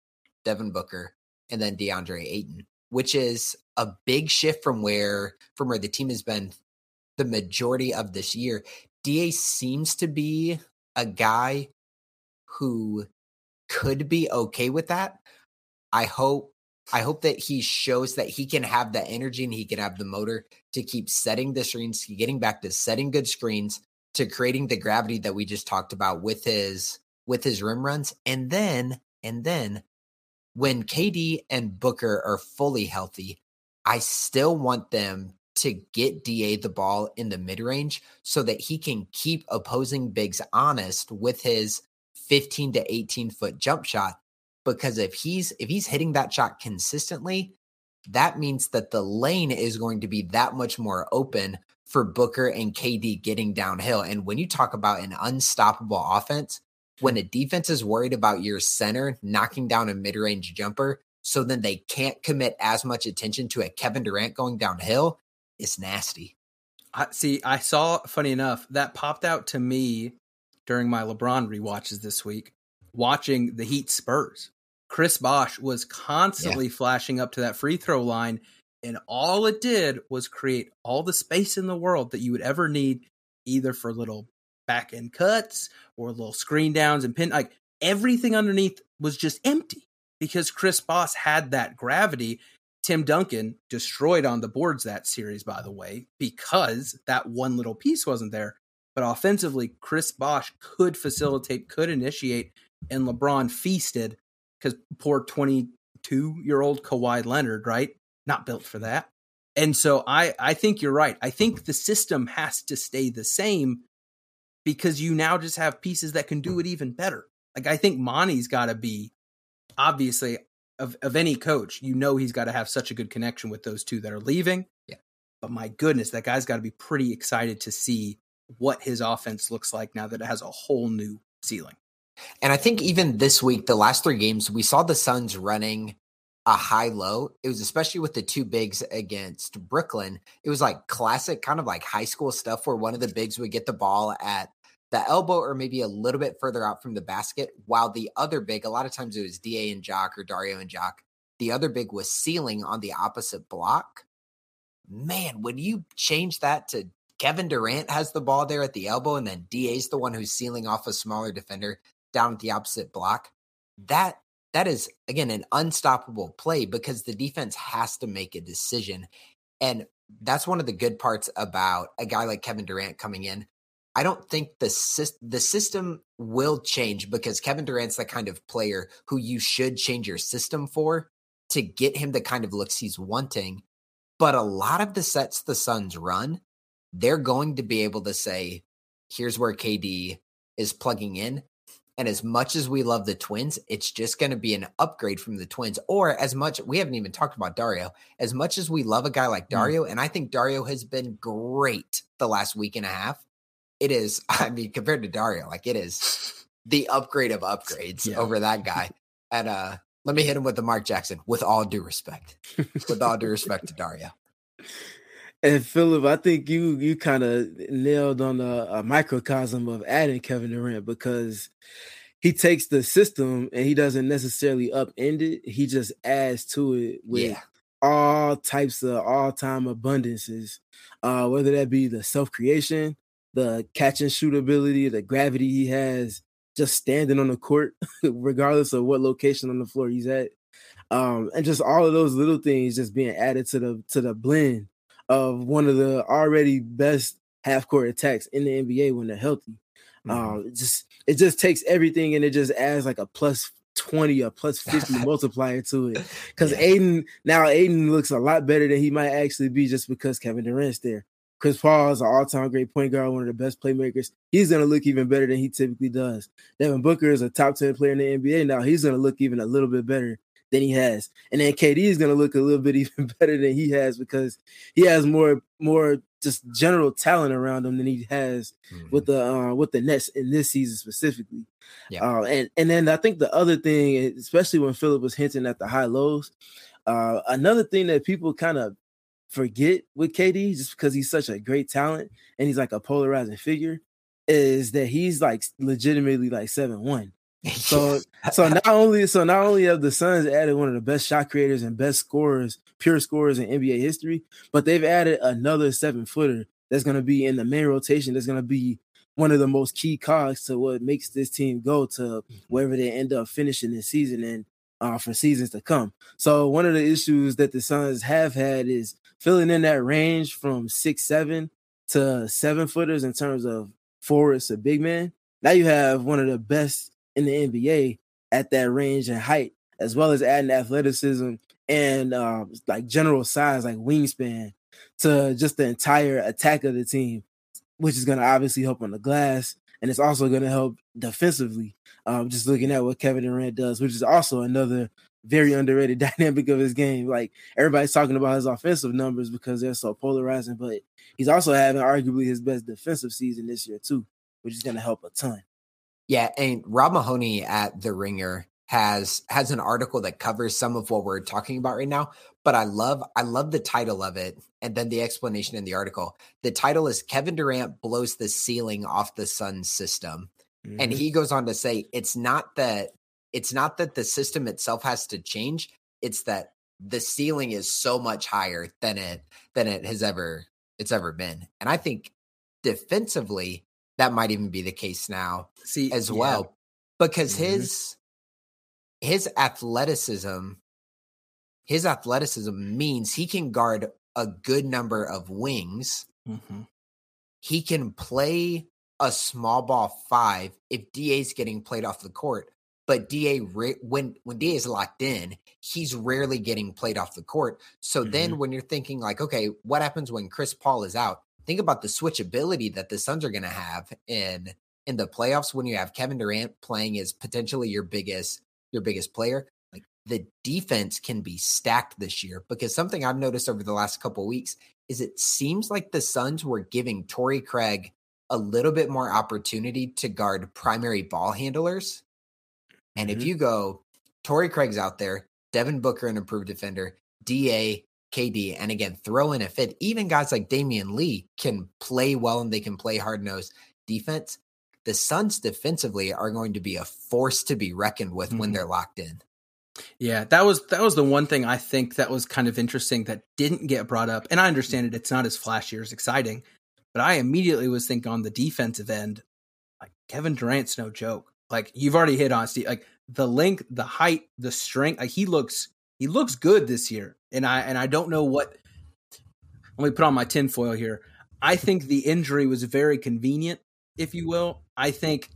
Devin Booker, and then DeAndre Ayton, which is a big shift from where from where the team has been the majority of this year. DA seems to be a guy who could be okay with that. I hope I hope that he shows that he can have the energy and he can have the motor to keep setting the screens, getting back to setting good screens, to creating the gravity that we just talked about with his with his rim runs. And then and then when KD and Booker are fully healthy, I still want them to get DA the ball in the mid range so that he can keep opposing bigs honest with his 15 to 18 foot jump shot. Because if he's if he's hitting that shot consistently, that means that the lane is going to be that much more open for Booker and KD getting downhill. And when you talk about an unstoppable offense, when a defense is worried about your center knocking down a mid range jumper, so then they can't commit as much attention to a Kevin Durant going downhill, it's nasty. I see. I saw. Funny enough, that popped out to me during my LeBron re-watches this week, watching the Heat Spurs. Chris Bosh was constantly yeah. flashing up to that free throw line, and all it did was create all the space in the world that you would ever need, either for little back end cuts or little screen downs and pin. Like everything underneath was just empty because Chris Bosh had that gravity Tim Duncan destroyed on the boards that series, by the way, because that one little piece wasn't there. But offensively, Chris Bosh could facilitate, could initiate and LeBron feasted because poor 22 year old Kawhi Leonard, right? Not built for that. And so I, I think you're right. I think the system has to stay the same because you now just have pieces that can do it even better. Like I think Monty's got to be obviously of of any coach, you know he's got to have such a good connection with those two that are leaving. Yeah. But my goodness, that guy's got to be pretty excited to see what his offense looks like now that it has a whole new ceiling. And I think even this week, the last three games, we saw the Suns running a high low. It was especially with the two bigs against Brooklyn. It was like classic, kind of like high school stuff where one of the bigs would get the ball at the elbow or maybe a little bit further out from the basket, while the other big, a lot of times it was DA and Jock or Dario and Jock, the other big was sealing on the opposite block. Man, when you change that to Kevin Durant has the ball there at the elbow, and then DA's the one who's sealing off a smaller defender down at the opposite block, that that is again an unstoppable play because the defense has to make a decision. And that's one of the good parts about a guy like Kevin Durant coming in I don't think the the system will change because Kevin Durant's the kind of player who you should change your system for to get him the kind of looks he's wanting. But a lot of the sets the Suns run, they're going to be able to say, here's where KD is plugging in. And as much as we love the twins, it's just going to be an upgrade from the twins. Or as much, we haven't even talked about Dario. As much as we love a guy like mm. Dario, mm. and I think Dario has been great the last week and a half, it is, I mean, compared to Dario, like it is the upgrade of upgrades yeah. over that guy. And uh let me hit him with the Mark Jackson, with all due respect. with all due respect to Dario. And Philip, I think you you kind of nailed on a, a, microcosm of adding Kevin Durant because he takes the system and he doesn't necessarily upend it. He just adds to it with yeah. all types of all time abundances, uh, whether that be the self creation, the catch and shoot ability, the gravity he has just standing on the court, regardless of what location on the floor he's at. Um, and just all of those little things just being added to the to the blend of one of the already best half court attacks in the NBA when they're healthy. Mm-hmm. Um, it just it just takes everything and it just adds like a plus 20 or plus 50 multiplier to it. Because yeah. Ayton now Ayton looks a lot better than he might actually be just because Kevin Durant's there. Chris Paul is an all-time great point guard, one of the best playmakers. He's going to look even better than he typically does. Devin Booker is a top 10 player in the NBA now. He's going to look even a little bit better than he has. And then KD is going to look a little bit even better than he has because he has more more just general talent around him than he has mm-hmm. with the uh, with the Nets in this season specifically. Yeah. Uh, and and then I think the other thing, especially when Philip was hinting at the high lows, uh, another thing that people kind of forget with KD just because he's such a great talent and he's like a polarizing figure is that he's like legitimately like seven one. So so not only so not only have the Suns added one of the best shot creators and best scorers, pure scorers in NBA history, but they've added another seven footer that's going to be in the main rotation. That's going to be one of the most key cogs to what makes this team go to wherever they end up finishing this season and uh, for seasons to come. So one of the issues that the Suns have had is filling in that range from six seven to seven footers in terms of forwards to big man. Now you have one of the best in the NBA at that range and height, as well as adding athleticism and uh, like general size, like wingspan, to just the entire attack of the team, which is going to obviously help on the glass, and it's also going to help defensively. Um, just looking at what Kevin Durant does, which is also another very underrated dynamic of his game. Like everybody's talking about his offensive numbers because they're so polarizing, but he's also having arguably his best defensive season this year too, which is going to help a ton. Yeah, and Rob Mahoney at The Ringer has has an article that covers some of what we're talking about right now, but I love I love the title of it and then the explanation in the article. The title is Kevin Durant blows the ceiling off the Sun system. Mm-hmm. And he goes on to say it's not that it's not that the system itself has to change it's that the ceiling is so much higher than it than it has ever it's ever been and i think defensively that might even be the case now see as yeah. well because mm-hmm. his his athleticism his athleticism means he can guard a good number of wings mm-hmm. he can play a small ball five if da's getting played off the court but Da when when Da is locked in, he's rarely getting played off the court. So mm-hmm. then when you're thinking like, okay, what happens when Chris Paul is out? Think about the switchability that the Suns are going to have in in the playoffs when you have Kevin Durant playing as potentially your biggest your biggest player. Like the defense can be stacked this year because something I've noticed over the last couple weeks is it seems like the Suns were giving Torrey Craig a little bit more opportunity to guard primary ball handlers. And mm-hmm. if you go, Torrey Craig's out there, Devin Booker, an improved defender, DA, KD, and again, throw in a fit. Even guys like Damion Lee can play well and they can play hard nosed defense. The Suns defensively are going to be a force to be reckoned with mm-hmm. when they're locked in. Yeah, that was that was the one thing I think that was kind of interesting that didn't get brought up. And I understand it; it's not as flashy or as exciting. But I immediately was thinking on the defensive end, like Kevin Durant's no joke. Like you've already hit on Steve, like the length, the height, the strength. Like he looks he looks good this year. And I and I don't know what let me put on my tinfoil here. I think the injury was very convenient, if you will. I think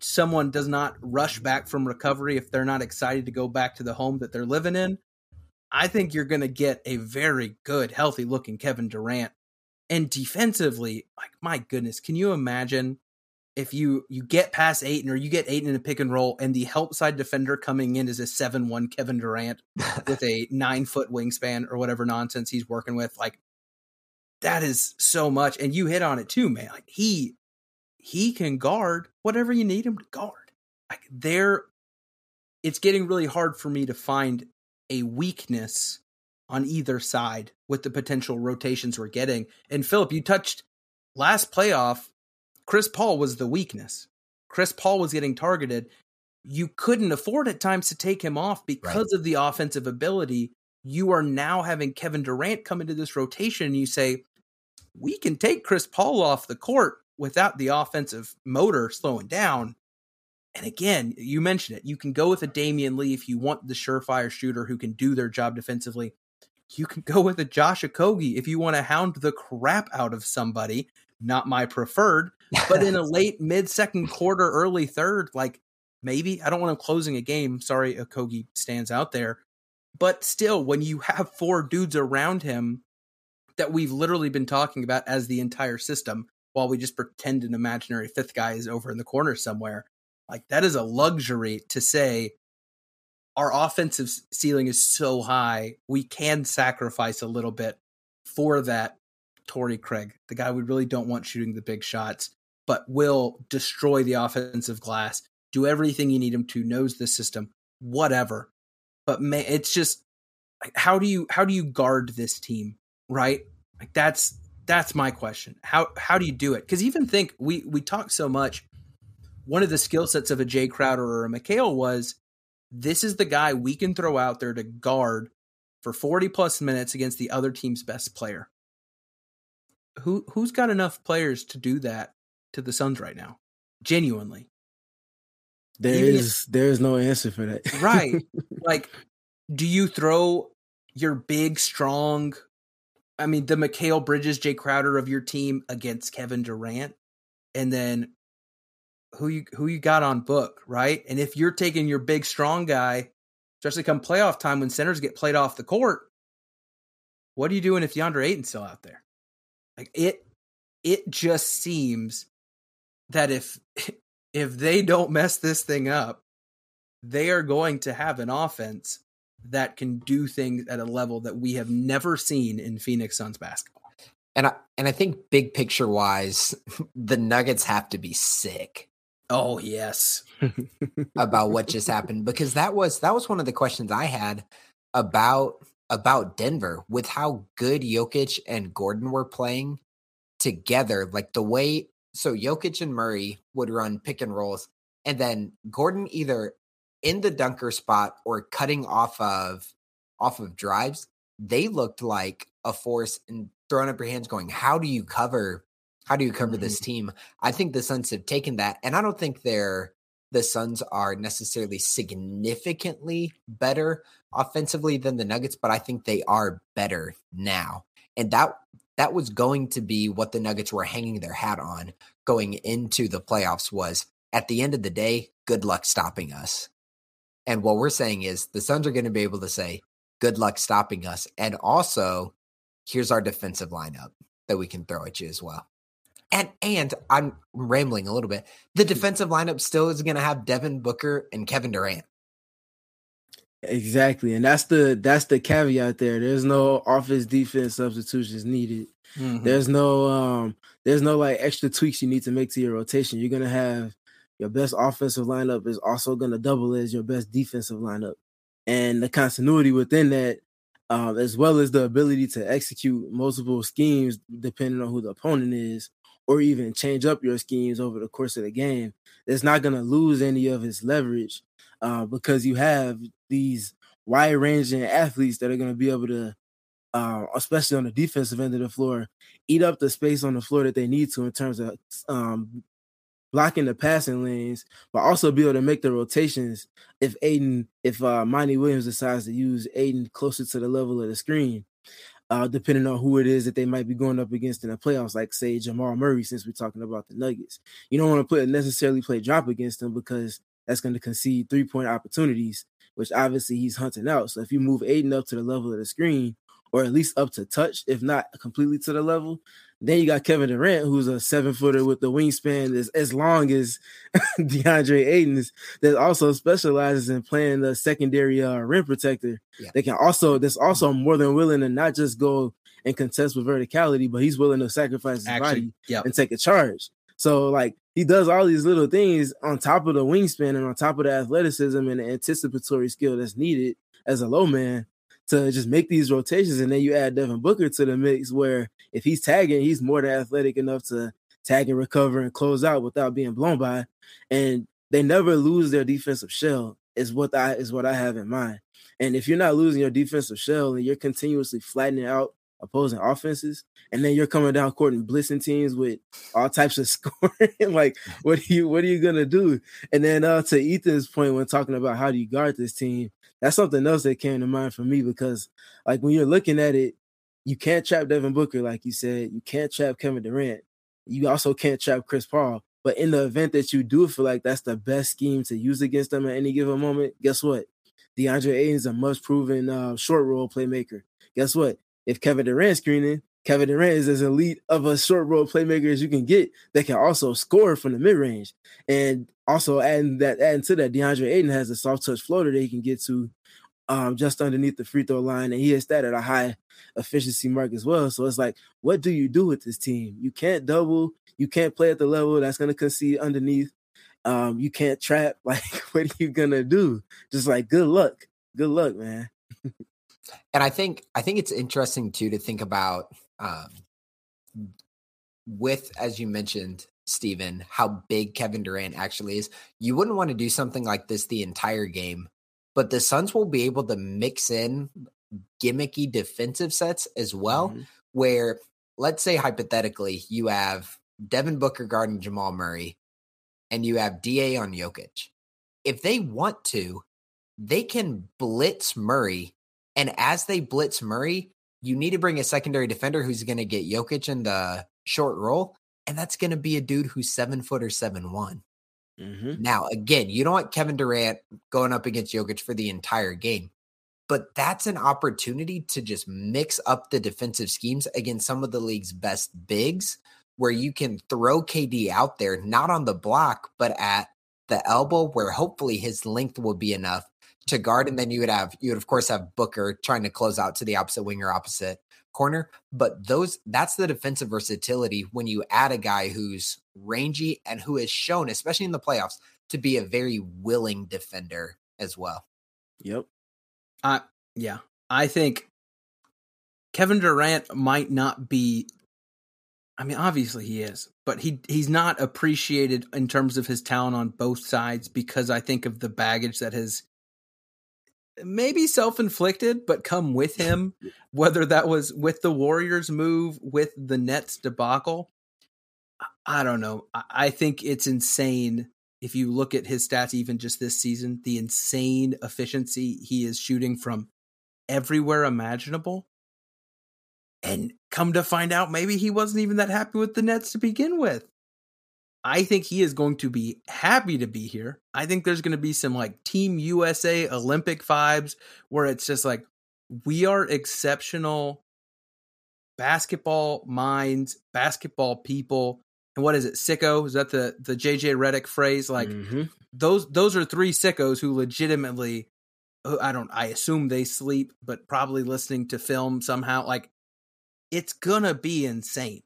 someone does not rush back from recovery if they're not excited to go back to the home that they're living in. I think you're going to get a very good, healthy looking Kevin Durant. And defensively, like my goodness, can you imagine if you you get past Ayton or you get Ayton in a pick and roll and the help side defender coming in is a seven one Kevin Durant with a nine foot wingspan or whatever nonsense he's working with, like that is so much. And you hit on it too, man. Like he he can guard whatever you need him to guard. Like there, it's getting really hard for me to find a weakness on either side with the potential rotations we're getting. And Philip, you touched last playoff, Chris Paul was the weakness. Chris Paul was getting targeted. You couldn't afford at times to take him off because right. of the offensive ability. You are now having Kevin Durant come into this rotation and you say, we can take Chris Paul off the court without the offensive motor slowing down. And again, you mentioned it. You can go with a Damion Lee if you want the surefire shooter who can do their job defensively. You can go with a Josh Okogie if you want to hound the crap out of somebody. Not my preferred, but in a late mid second quarter, early third, like maybe I don't want him closing a game. Sorry, Okogie stands out there. But still, when you have four dudes around him that we've literally been talking about as the entire system, while we just pretend an imaginary fifth guy is over in the corner somewhere. Like that is a luxury to say our offensive ceiling is so high, we can sacrifice a little bit for that Torrey Craig, the guy we really don't want shooting the big shots, but will destroy the offensive glass, do everything you need him to, knows the system, whatever. But man, it's just how do you how do you guard this team, right? Like that's that's my question. How how do you do it? Because even think we we talk so much. One of the skill sets of a Jae Crowder or a Mikal was this is the guy we can throw out there to guard for 40 plus minutes against the other team's best player. Who who's got enough players to do that to the Suns right now? Genuinely. There Even is if, there is no answer for that. right. Like do you throw your big strong I mean, the Mikal Bridges, Jae Crowder of your team against Kevin Durant, and then who you who you got on book, right? And if you're taking your big strong guy, especially come playoff time when centers get played off the court, what are you doing if DeAndre Ayton's still out there? Like it, it just seems that if if they don't mess this thing up, they are going to have an offense that can do things at a level that we have never seen in Phoenix Suns basketball. And I and I think big picture wise, the Nuggets have to be sick. Oh yes. about what just happened because that was that was one of the questions I had about about Denver with how good Jokic and Gordon were playing together. Like the way so Jokic and Murray would run pick and rolls and then Gordon either in the dunker spot or cutting off of off of drives, they looked like a force and throwing up your hands going, How do you cover how do you cover mm-hmm. this team? I think the Suns have taken that, and I don't think they're the Suns are necessarily significantly better offensively than the Nuggets, but I think they are better now. And that that was going to be what the Nuggets were hanging their hat on going into the playoffs was at the end of the day, good luck stopping us. And what we're saying is the Suns are going to be able to say, good luck stopping us. And also, here's our defensive lineup that we can throw at you as well. And and I'm rambling a little bit. The defensive lineup still is going to have Devin Booker and Kevin Durant. Exactly, and that's the that's the caveat there. There's no offense defense substitutions needed. Mm-hmm. There's no um there's no like extra tweaks you need to make to your rotation. You're gonna have your best offensive lineup is also gonna double as your best defensive lineup, and the continuity within that, um, as well as the ability to execute multiple schemes depending on who the opponent is, or even change up your schemes over the course of the game. It's not gonna lose any of its leverage uh, because you have these wide ranging athletes that are going to be able to, uh, especially on the defensive end of the floor, eat up the space on the floor that they need to in terms of um, blocking the passing lanes, but also be able to make the rotations if Ayton, if uh, Monty Williams decides to use Ayton closer to the level of the screen. Uh, depending on who it is that they might be going up against in the playoffs, like say Jamal Murray, since we're talking about the Nuggets. You don't want to put necessarily play drop against them because that's going to concede three point opportunities, which obviously he's hunting out. So if you move Ayton up to the level of the screen, or at least up to touch, if not completely to the level, then you got Kevin Durant, who's a seven footer with the wingspan as, as long as DeAndre Ayton's, that also specializes in playing the secondary uh, rim protector. Yeah. They can also, that's also more than willing to not just go and contest with verticality, but he's willing to sacrifice his Actually, body yep. and take a charge. So like he does all these little things on top of the wingspan and on top of the athleticism and the anticipatory skill that's needed as a low man to just make these rotations. And then you add Devin Booker to the mix where if he's tagging, he's more than athletic enough to tag and recover and close out without being blown by. And they never lose their defensive shell is what I is what I have in mind. And if you're not losing your defensive shell and you're continuously flattening out opposing offenses, and then you're coming down court and blitzing teams with all types of scoring. like, what are you what are you gonna do? And then uh, to Ethan's point when talking about how do you guard this team, that's something else that came to mind for me because like when you're looking at it, you can't trap Devin Booker, like you said, you can't trap Kevin Durant, you also can't trap Chris Paul. But in the event that you do feel like that's the best scheme to use against them at any given moment, guess what? DeAndre Ayton is a much proven uh, short roll playmaker. Guess what? if Kevin Durant screening, Kevin Durant is as elite of a short roll playmaker as you can get that can also score from the mid range. And also adding that adding to that, DeAndre Ayton has a soft touch floater that he can get to um, just underneath the free throw line, and he hits that at a high efficiency mark as well. So it's like, what do you do with this team? You can't double, you can't play at the level that's going to concede underneath. Um, you can't trap. Like, what are you gonna do? Just like, good luck, good luck, man. and I think I think it's interesting too to think about um, with as you mentioned, Stephen, how big Kevin Durant actually is. You wouldn't want to do something like this the entire game, but the Suns will be able to mix in gimmicky defensive sets as well. Mm-hmm. Where let's say hypothetically you have Devin Booker guarding Jamal Murray, and you have Da on Jokic. If they want to, they can blitz Murray and as they blitz Murray, you need to bring a secondary defender who's going to get Jokic in the short roll. And that's going to be a dude who's seven foot or seven one. Mm-hmm. Now, again, you don't want Kevin Durant going up against Jokic for the entire game, but that's an opportunity to just mix up the defensive schemes against some of the league's best bigs, where you can throw KD out there, not on the block, but at the elbow, where hopefully his length will be enough to guard, and then you would have you would of course have Booker trying to close out to the opposite wing or opposite corner. But those that's the defensive versatility when you add a guy who's rangy and who has shown, especially in the playoffs, to be a very willing defender as well. Yep. Uh yeah. I think Kevin Durant might not be I mean, obviously he is, but he he's not appreciated in terms of his talent on both sides because I think of the baggage that has maybe self-inflicted but come with him whether that was with the warriors move with the nets debacle. I don't know. I think it's insane if you look at his stats even just this season the insane efficiency he is shooting from everywhere imaginable. And come to find out maybe he wasn't even that happy with the nets to begin with I think he is going to be happy to be here. I think there's going to be some like Team USA Olympic vibes where it's just like we are exceptional basketball minds, basketball people. And what is it? Sicko? Is that the the JJ Redick phrase? Like Mhm. those those are three sickos who legitimately I don't I assume they sleep, but probably listening to film somehow. Like it's gonna be insane.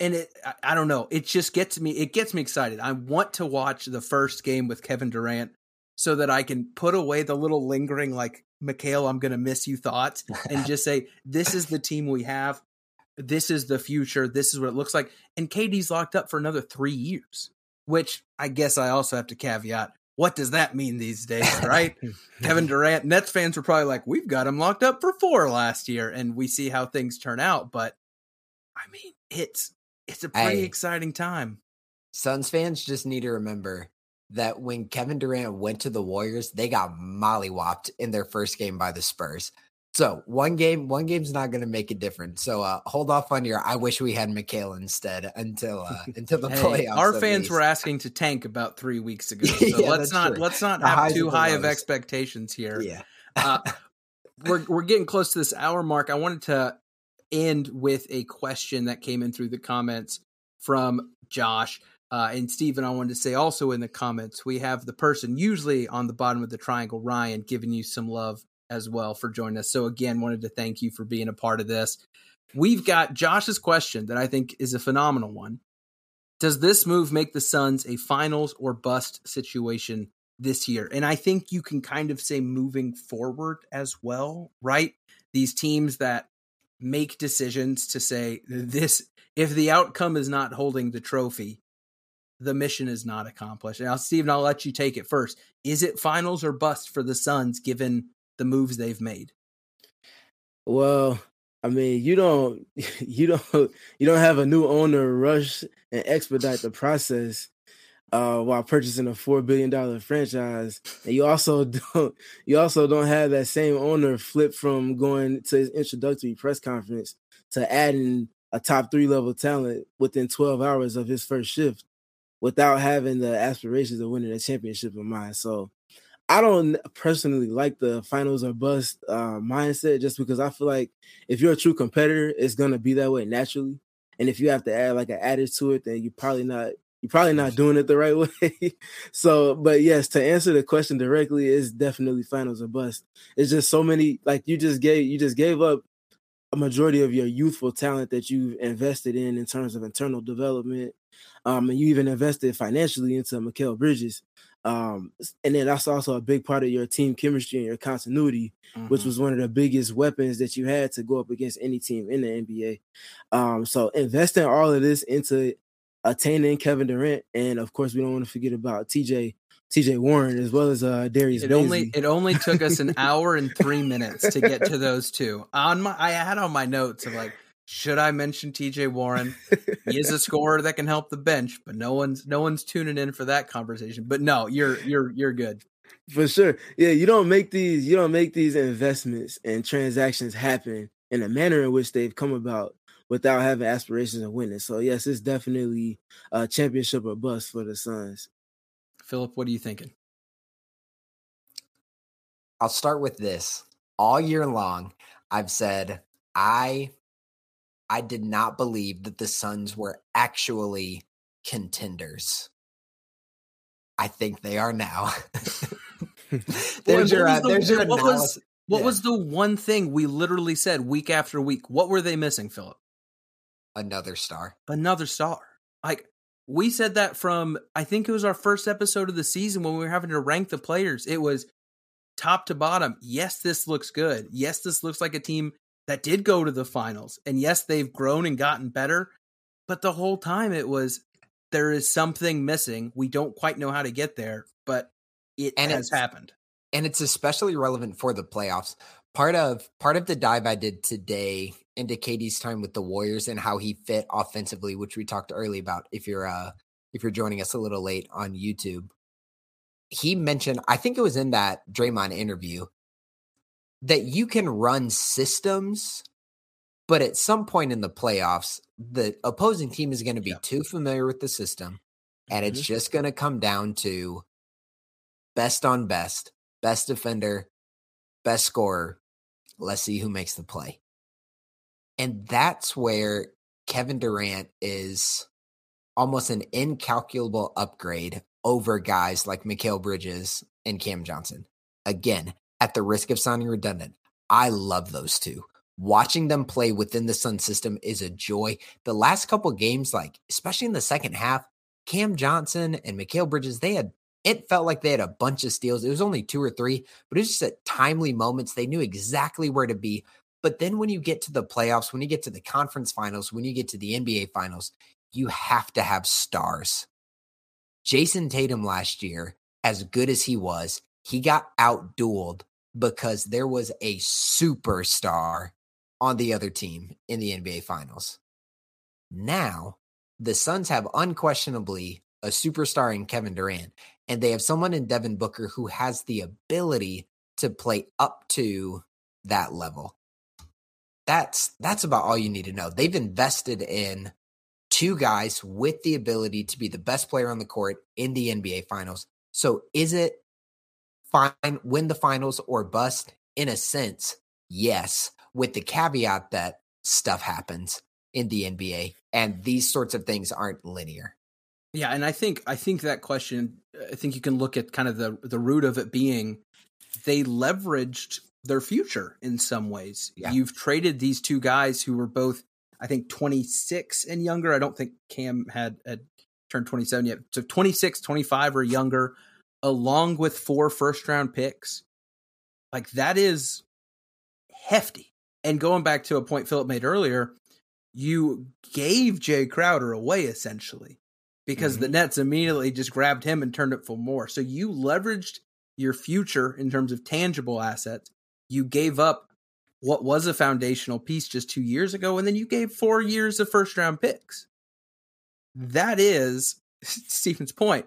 And it I, I don't know, it just gets me it gets me excited. I want to watch the first game with Kevin Durant so that I can put away the little lingering like Mikal, I'm gonna miss you thoughts and just say, This is the team we have. This is the future. This is what it looks like. And KD's locked up for another three years, which I guess I also have to caveat. What does that mean these days, right? Kevin Durant, Nets fans were probably like, we've got him locked up for four last year, and we see how things turn out. But I mean, it's it's a pretty Hey. exciting time. Suns fans just need to remember that when Kevin Durant went to the Warriors, they got mollywopped in their first game by the Spurs. So one game, one game's not going to make a difference. So uh, hold off on your. I wish we had Mikal instead until uh, until the Hey, playoffs. our fans were asking to tank about three weeks ago, so Yeah, let's not true. let's not The have too high of expectations here. Yeah. uh, we're we're getting close to this hour mark. I wanted to end with a question that came in through the comments from Josh uh, and Stephen. I wanted to say also in the comments we have the person usually on the bottom of the triangle, Ryan, giving you some love as well for joining us. So again, wanted to thank you for being a part of this. We've got Josh's question that I think is a phenomenal one. Does this move make the Suns a finals or bust situation this year. And I think you can kind of say moving forward as well, right? These teams that make decisions to say this if the outcome is not holding the trophy, the mission is not accomplished. Now, Steven, I'll let you take it first. Is it finals or bust for the Suns given the moves they've made? Well, I mean, you don't, you don't, you don't have a new owner rush and expedite the process uh, while purchasing a four billion dollar franchise, and you also don't, you also don't have that same owner flip from going to his introductory press conference to adding a top three level talent within twelve hours of his first shift, without having the aspirations of winning a championship in mind. So. I don't personally like the finals or bust uh, mindset just because I feel like if you're a true competitor, it's gonna be that way naturally. And if you have to add like an added to it, then you're probably not you're probably not doing it the right way. so, but yes, to answer the question directly, is definitely finals or bust. It's just so many like you just gave you just gave up a majority of your youthful talent that you've invested in in terms of internal development. Um, and you even invested financially into Mikal Bridges. Um, and then that's also a big part of your team chemistry and your continuity, which Mm-hmm. was one of the biggest weapons that you had to go up against any team in the NBA. Um, so investing all of this into attaining Kevin Durant, and of course, we don't want to forget about TJ TJ Warren as well as uh Darius it only it only took us an hour and three minutes to get to those two. On my I had on my notes of like, should I mention TJ Warren? He is a scorer that can help the bench, but no one's no one's tuning in for that conversation. But no, you're you're you're good. For sure. Yeah, you don't make these you don't make these investments and transactions happen in a manner in which they've come about without having aspirations of winning. So yes, it's definitely a championship or bust for the Suns. Philip, what are you thinking? I'll start with this. All year long, I've said I I did not believe that the Suns were actually contenders. I think they are now. there's Well, your what uh, the- there's your what analysis. was what Yeah. was the one thing we literally said week after week? What were they missing, Philip? Another star. Another star. Like we said that from I think it was our first episode of the season when we were having to rank the players. It was top to bottom. Yes, this looks good. Yes, this looks like a team that did go to the finals. And yes, they've grown and gotten better. But the whole time it was there is something missing. We don't quite know how to get there, but it And has happened. and it's especially relevant for the playoffs. Part of part of the dive I did today into KD's time with the Warriors and how he fit offensively, which we talked early about. If you're uh if you're joining us a little late on YouTube, he mentioned I think it was in that Draymond interview that you can run systems But at some point in the playoffs, the opposing team is going to be yeah. too familiar with the system. And mm-hmm. it's just going to come down to best on best, best defender, best scorer. Let's see who makes the play. And that's where Kevin Durant is almost an incalculable upgrade over guys like Mikal Bridges and Cam Johnson. Again, at the risk of sounding redundant, I love those two. Watching them play within the Sun system is a joy. The last couple games, like especially in the second half, Cam Johnson and Mikal Bridges, they had it felt like they had a bunch of steals. It was only two or three, but it was just at timely moments. They knew exactly where to be. But then when you get to the playoffs, when you get to the conference finals, when you get to the NBA finals, you have to have stars. Jayson Tatum last year, as good as he was, he got outdueled because there was a superstar on the other team in the NBA finals. Now, the Suns have unquestionably a superstar in Kevin Durant, and they have someone in Devin Booker who has the ability to play up to that level. That's that's about all you need to know. They've invested in two guys with the ability to be the best player on the court in the NBA finals. So is it fine win the finals or bust? In a sense, yes, with the caveat that stuff happens in the NBA and these sorts of things aren't linear. Yeah, and I think I think that question I think you can look at kind of the the root of it being they leveraged their future in some ways. Yeah. You've traded these two guys who were both I think 26 and younger. I don't think Cam had, had turned 27 yet. So 26, 25 or younger along with four first round picks. Like that is hefty. And going back to a point Philip made earlier, you gave Jae Crowder away essentially because mm-hmm. the Nets immediately just grabbed him and turned it for more. So you leveraged your future in terms of tangible assets. You gave up what was a foundational piece just two years ago, and then you gave four years of first round picks. That is Stephen's point.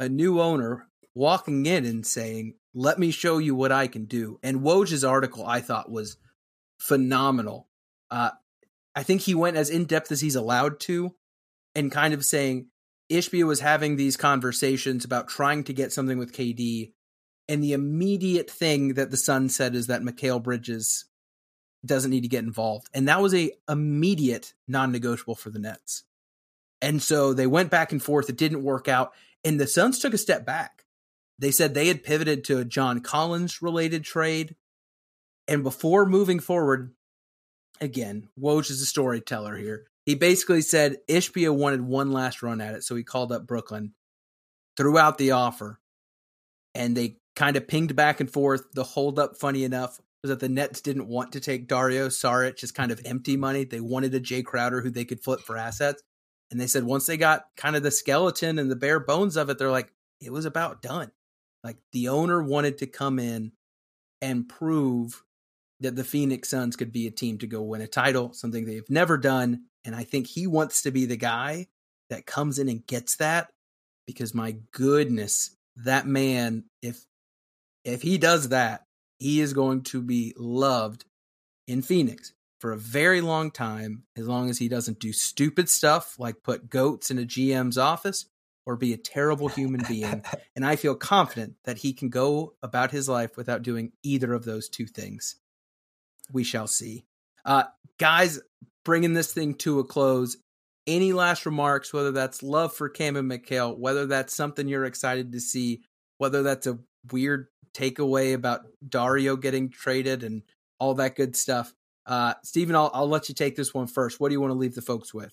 A new owner walking in and saying, Let me show you what I can do. And Woj's article I thought was phenomenal. Uh, I think he went as in depth as he's allowed to and kind of saying Ishbia was having these conversations about trying to get something with KD. And the immediate thing that the Sun said is that Mikal Bridges doesn't need to get involved. And that was a immediate non-negotiable for the Nets. And so they went back and forth. It didn't work out. And the Suns took a step back. They said they had pivoted to a John Collins related trade. And before moving forward, again, Woj is a storyteller here. He basically said Ishbia wanted one last run at it. So he called up Brooklyn, threw out the offer, and they kind of pinged back and forth. The holdup, funny enough, was that the Nets didn't want to take Dario Saric as kind of empty money. They wanted a Jae Crowder who they could flip for assets. And they said once they got kind of the skeleton and the bare bones of it, they're like, it was about done. Like the owner wanted to come in and prove that the Phoenix Suns could be a team to go win a title, something they've never done. And I think he wants to be the guy that comes in and gets that because my goodness, that man, if if he does that, he is going to be loved in Phoenix for a very long time, as long as he doesn't do stupid stuff like put goats in a GM's office or be a terrible human being. and I feel confident that he can go about his life without doing either of those two things. We shall see. Uh, guys, bringing this thing to a close. Any last remarks, whether that's love for Cam and Mikal, whether that's something you're excited to see, whether that's a weird takeaway about Dario getting traded and all that good stuff. Uh, Stephen, I'll, I'll let you take this one first. What do you want to leave the folks with?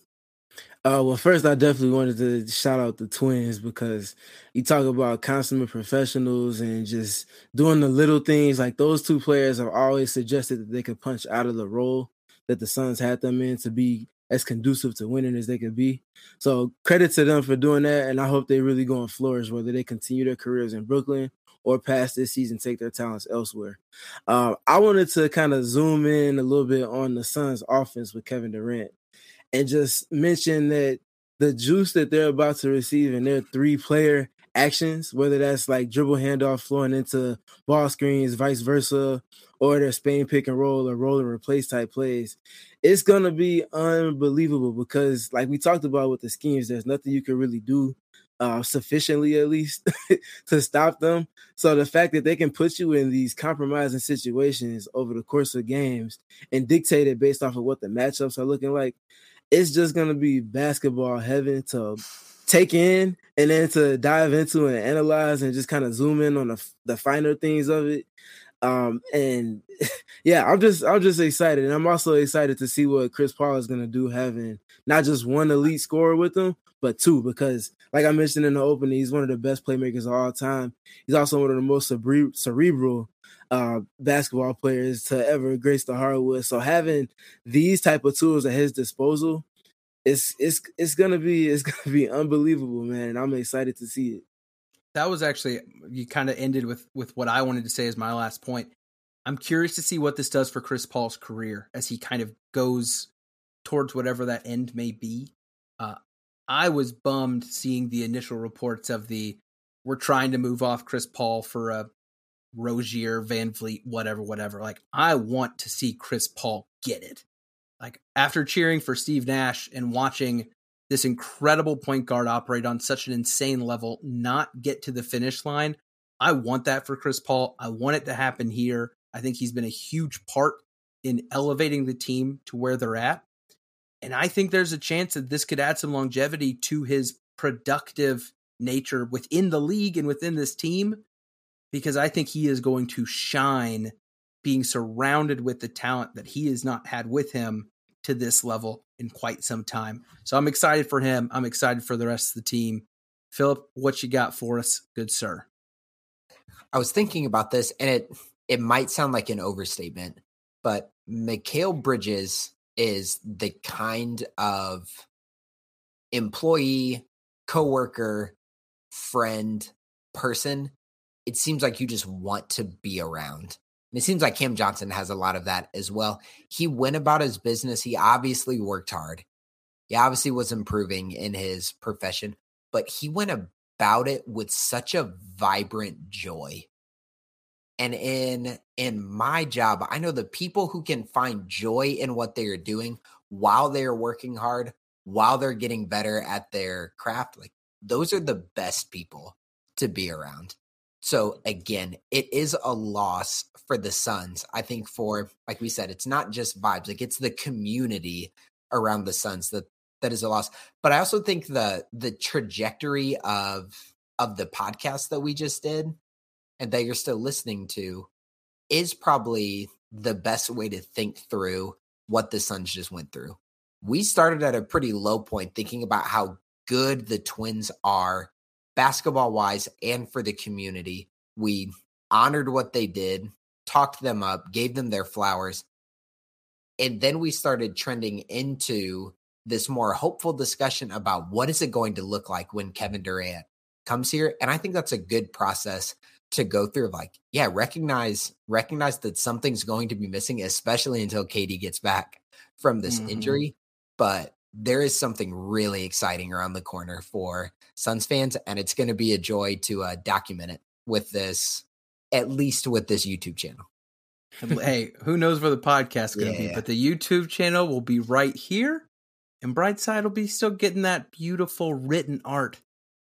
Uh, well, first, I definitely wanted to shout out the twins because you talk about consummate professionals and just doing the little things. Like those two players have always suggested that they could punch out of the role that the Suns had them in to be as conducive to winning as they could be. So credit to them for doing that, and I hope they really go and flourish, whether they continue their careers in Brooklyn or past this season take their talents elsewhere. Uh, I wanted to kind of zoom in a little bit on the Suns' offense with Kevin Durant and just mention that the juice that they're about to receive in their three player actions, whether that's like dribble handoff flowing into ball screens, vice versa, or their Spain pick and roll or roll and replace type plays. It's gonna be unbelievable because, like we talked about with the schemes, there's nothing you can really do uh, sufficiently, at least, to stop them. So the fact that they can put you in these compromising situations over the course of games and dictate it based off of what the matchups are looking like, it's just gonna be basketball heaven to take in and then to dive into and analyze and just kind of zoom in on the, the finer things of it. Um, and yeah, I'm just I'm just excited, and I'm also excited to see what Chris Paul is gonna do, having not just one elite scorer with him, but two, because like I mentioned in the opening, he's one of the best playmakers of all time. He's also one of the most cere- cerebral uh, basketball players to ever grace the hardwood. So having these type of tools at his disposal, it's it's it's gonna be it's gonna be unbelievable, man. And I'm excited to see it that was actually you kind of ended with with what I wanted to say as my last point. I'm curious to see what this does for Chris Paul's career as he kind of goes towards whatever that end may be. Uh, I was bummed seeing the initial reports of the we're trying to move off Chris Paul for a Rozier, VanVleet, whatever, whatever. Like I want to see Chris Paul get it. Like after cheering for Steve Nash and watching this incredible point guard operate on such an insane level, not get to the finish line. I want that for Chris Paul. I want it to happen here. I think he's been a huge part in elevating the team to where they're at. And I think there's a chance that this could add some longevity to his productive nature within the league and within this team because I think he is going to shine being surrounded with the talent that he has not had with him to this level in quite some time. So I'm excited for him. I'm excited for the rest of the team. Philip, what you got for us, good sir? I was thinking about this, and it it might sound like an overstatement, but Mikal Bridges is the kind of employee, coworker, friend, person. It seems like you just want to be around. And it seems like Cam Johnson has a lot of that as well. He went about his business. He obviously worked hard. He obviously was improving in his profession, but he went about it with such a vibrant joy. And in in my job, I know the people who can find joy in what they are doing while they are working hard, while they're getting better at their craft, like those are the best people to be around. So again, it is a loss for the Suns. I think for like we said, it's not just vibes, like it's the community around the Suns that that is a loss. But I also think the the trajectory of of the podcast that we just did and that you're still listening to is probably the best way to think through what the Suns just went through. We started at a pretty low point thinking about how good the Twins are basketball wise and for the community. We honored what they did, talked them up, gave them their flowers. And then we started trending into this more hopeful discussion about what is it going to look like when Kevin Durant comes here. And I think that's a good process to go through like, yeah, recognize recognize that something's going to be missing, especially until KD gets back from this mm-hmm. injury. But there is something really exciting around the corner for Suns fans, and it's going to be a joy to uh, document it with this, at least with this YouTube channel. hey, who knows where the podcast is going to yeah. be? But the YouTube channel will be right here, and Brightside will be still getting that beautiful written art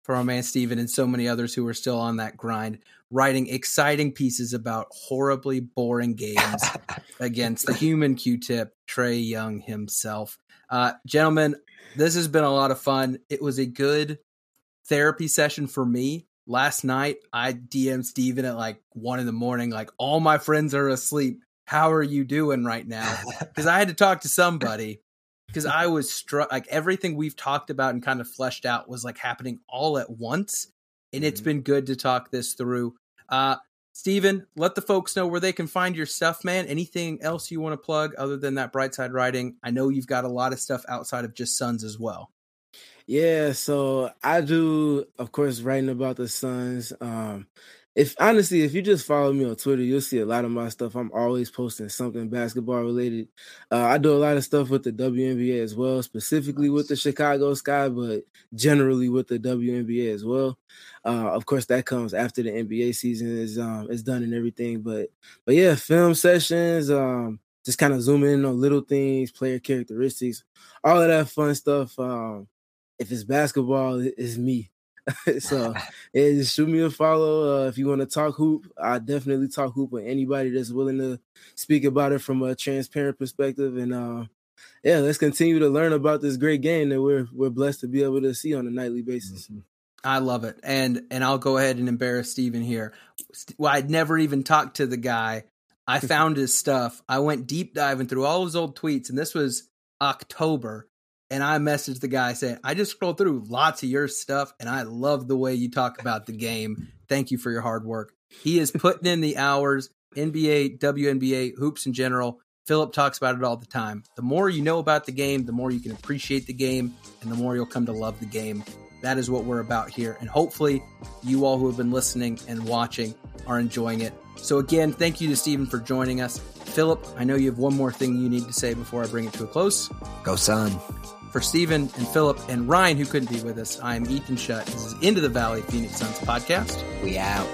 for our man Steven and so many others who are still on that grind, writing exciting pieces about horribly boring games against the human Q-tip, Trae Young himself. Uh, gentlemen, this has been a lot of fun. It was a good therapy session for me. Last night, I DM'd Steven at like one in the morning, like, all my friends are asleep. How are you doing right now? Because I had to talk to somebody because I was struck, like, everything we've talked about and kind of fleshed out was like happening all at once. And it's mm-hmm. been good to talk this through. Uh, Steven, let the folks know where they can find your stuff, man. Anything else you want to plug other than that Brightside Writing? I know you've got a lot of stuff outside of just Suns as well. Yeah, so I do, of course, writing about the Suns. Um, if honestly, if you just follow me on Twitter, you'll see a lot of my stuff. I'm always posting something basketball related. Uh, I do a lot of stuff with the WNBA as well, specifically with the Chicago Sky, but generally with the WNBA as well. Uh, of course, that comes after the NBA season is um, is done and everything. But but yeah, film sessions, um, just kind of zooming in on little things, player characteristics, all of that fun stuff. Um, if it's basketball, it's me. so yeah, shoot me a follow. Uh, if you want to talk hoop, I definitely talk hoop with anybody that's willing to speak about it from a transparent perspective. And uh, yeah, let's continue to learn about this great game that we're we're blessed to be able to see on a nightly basis. Mm-hmm. I love it, and and I'll go ahead and embarrass Steven here. Well, I'd never even talked to the guy. I found his stuff. I went deep diving through all his old tweets, and this was October and I messaged the guy saying, I just scrolled through lots of your stuff and I love the way you talk about the game. Thank you for your hard work. He is putting in the hours, NBA, WNBA, hoops in general. Philip talks about it all the time. The more you know about the game, the more you can appreciate the game, and the more you'll come to love the game. That is what we're about here. And hopefully, you all who have been listening and watching are enjoying it. So, again, thank you to Stephen for joining us. Philip, I know you have one more thing you need to say before I bring it to a close. Go, son. For Stephen and Philip and Ryan, who couldn't be with us, I'm Ethan Shutt. This is Into the Valley Phoenix Suns podcast. We out.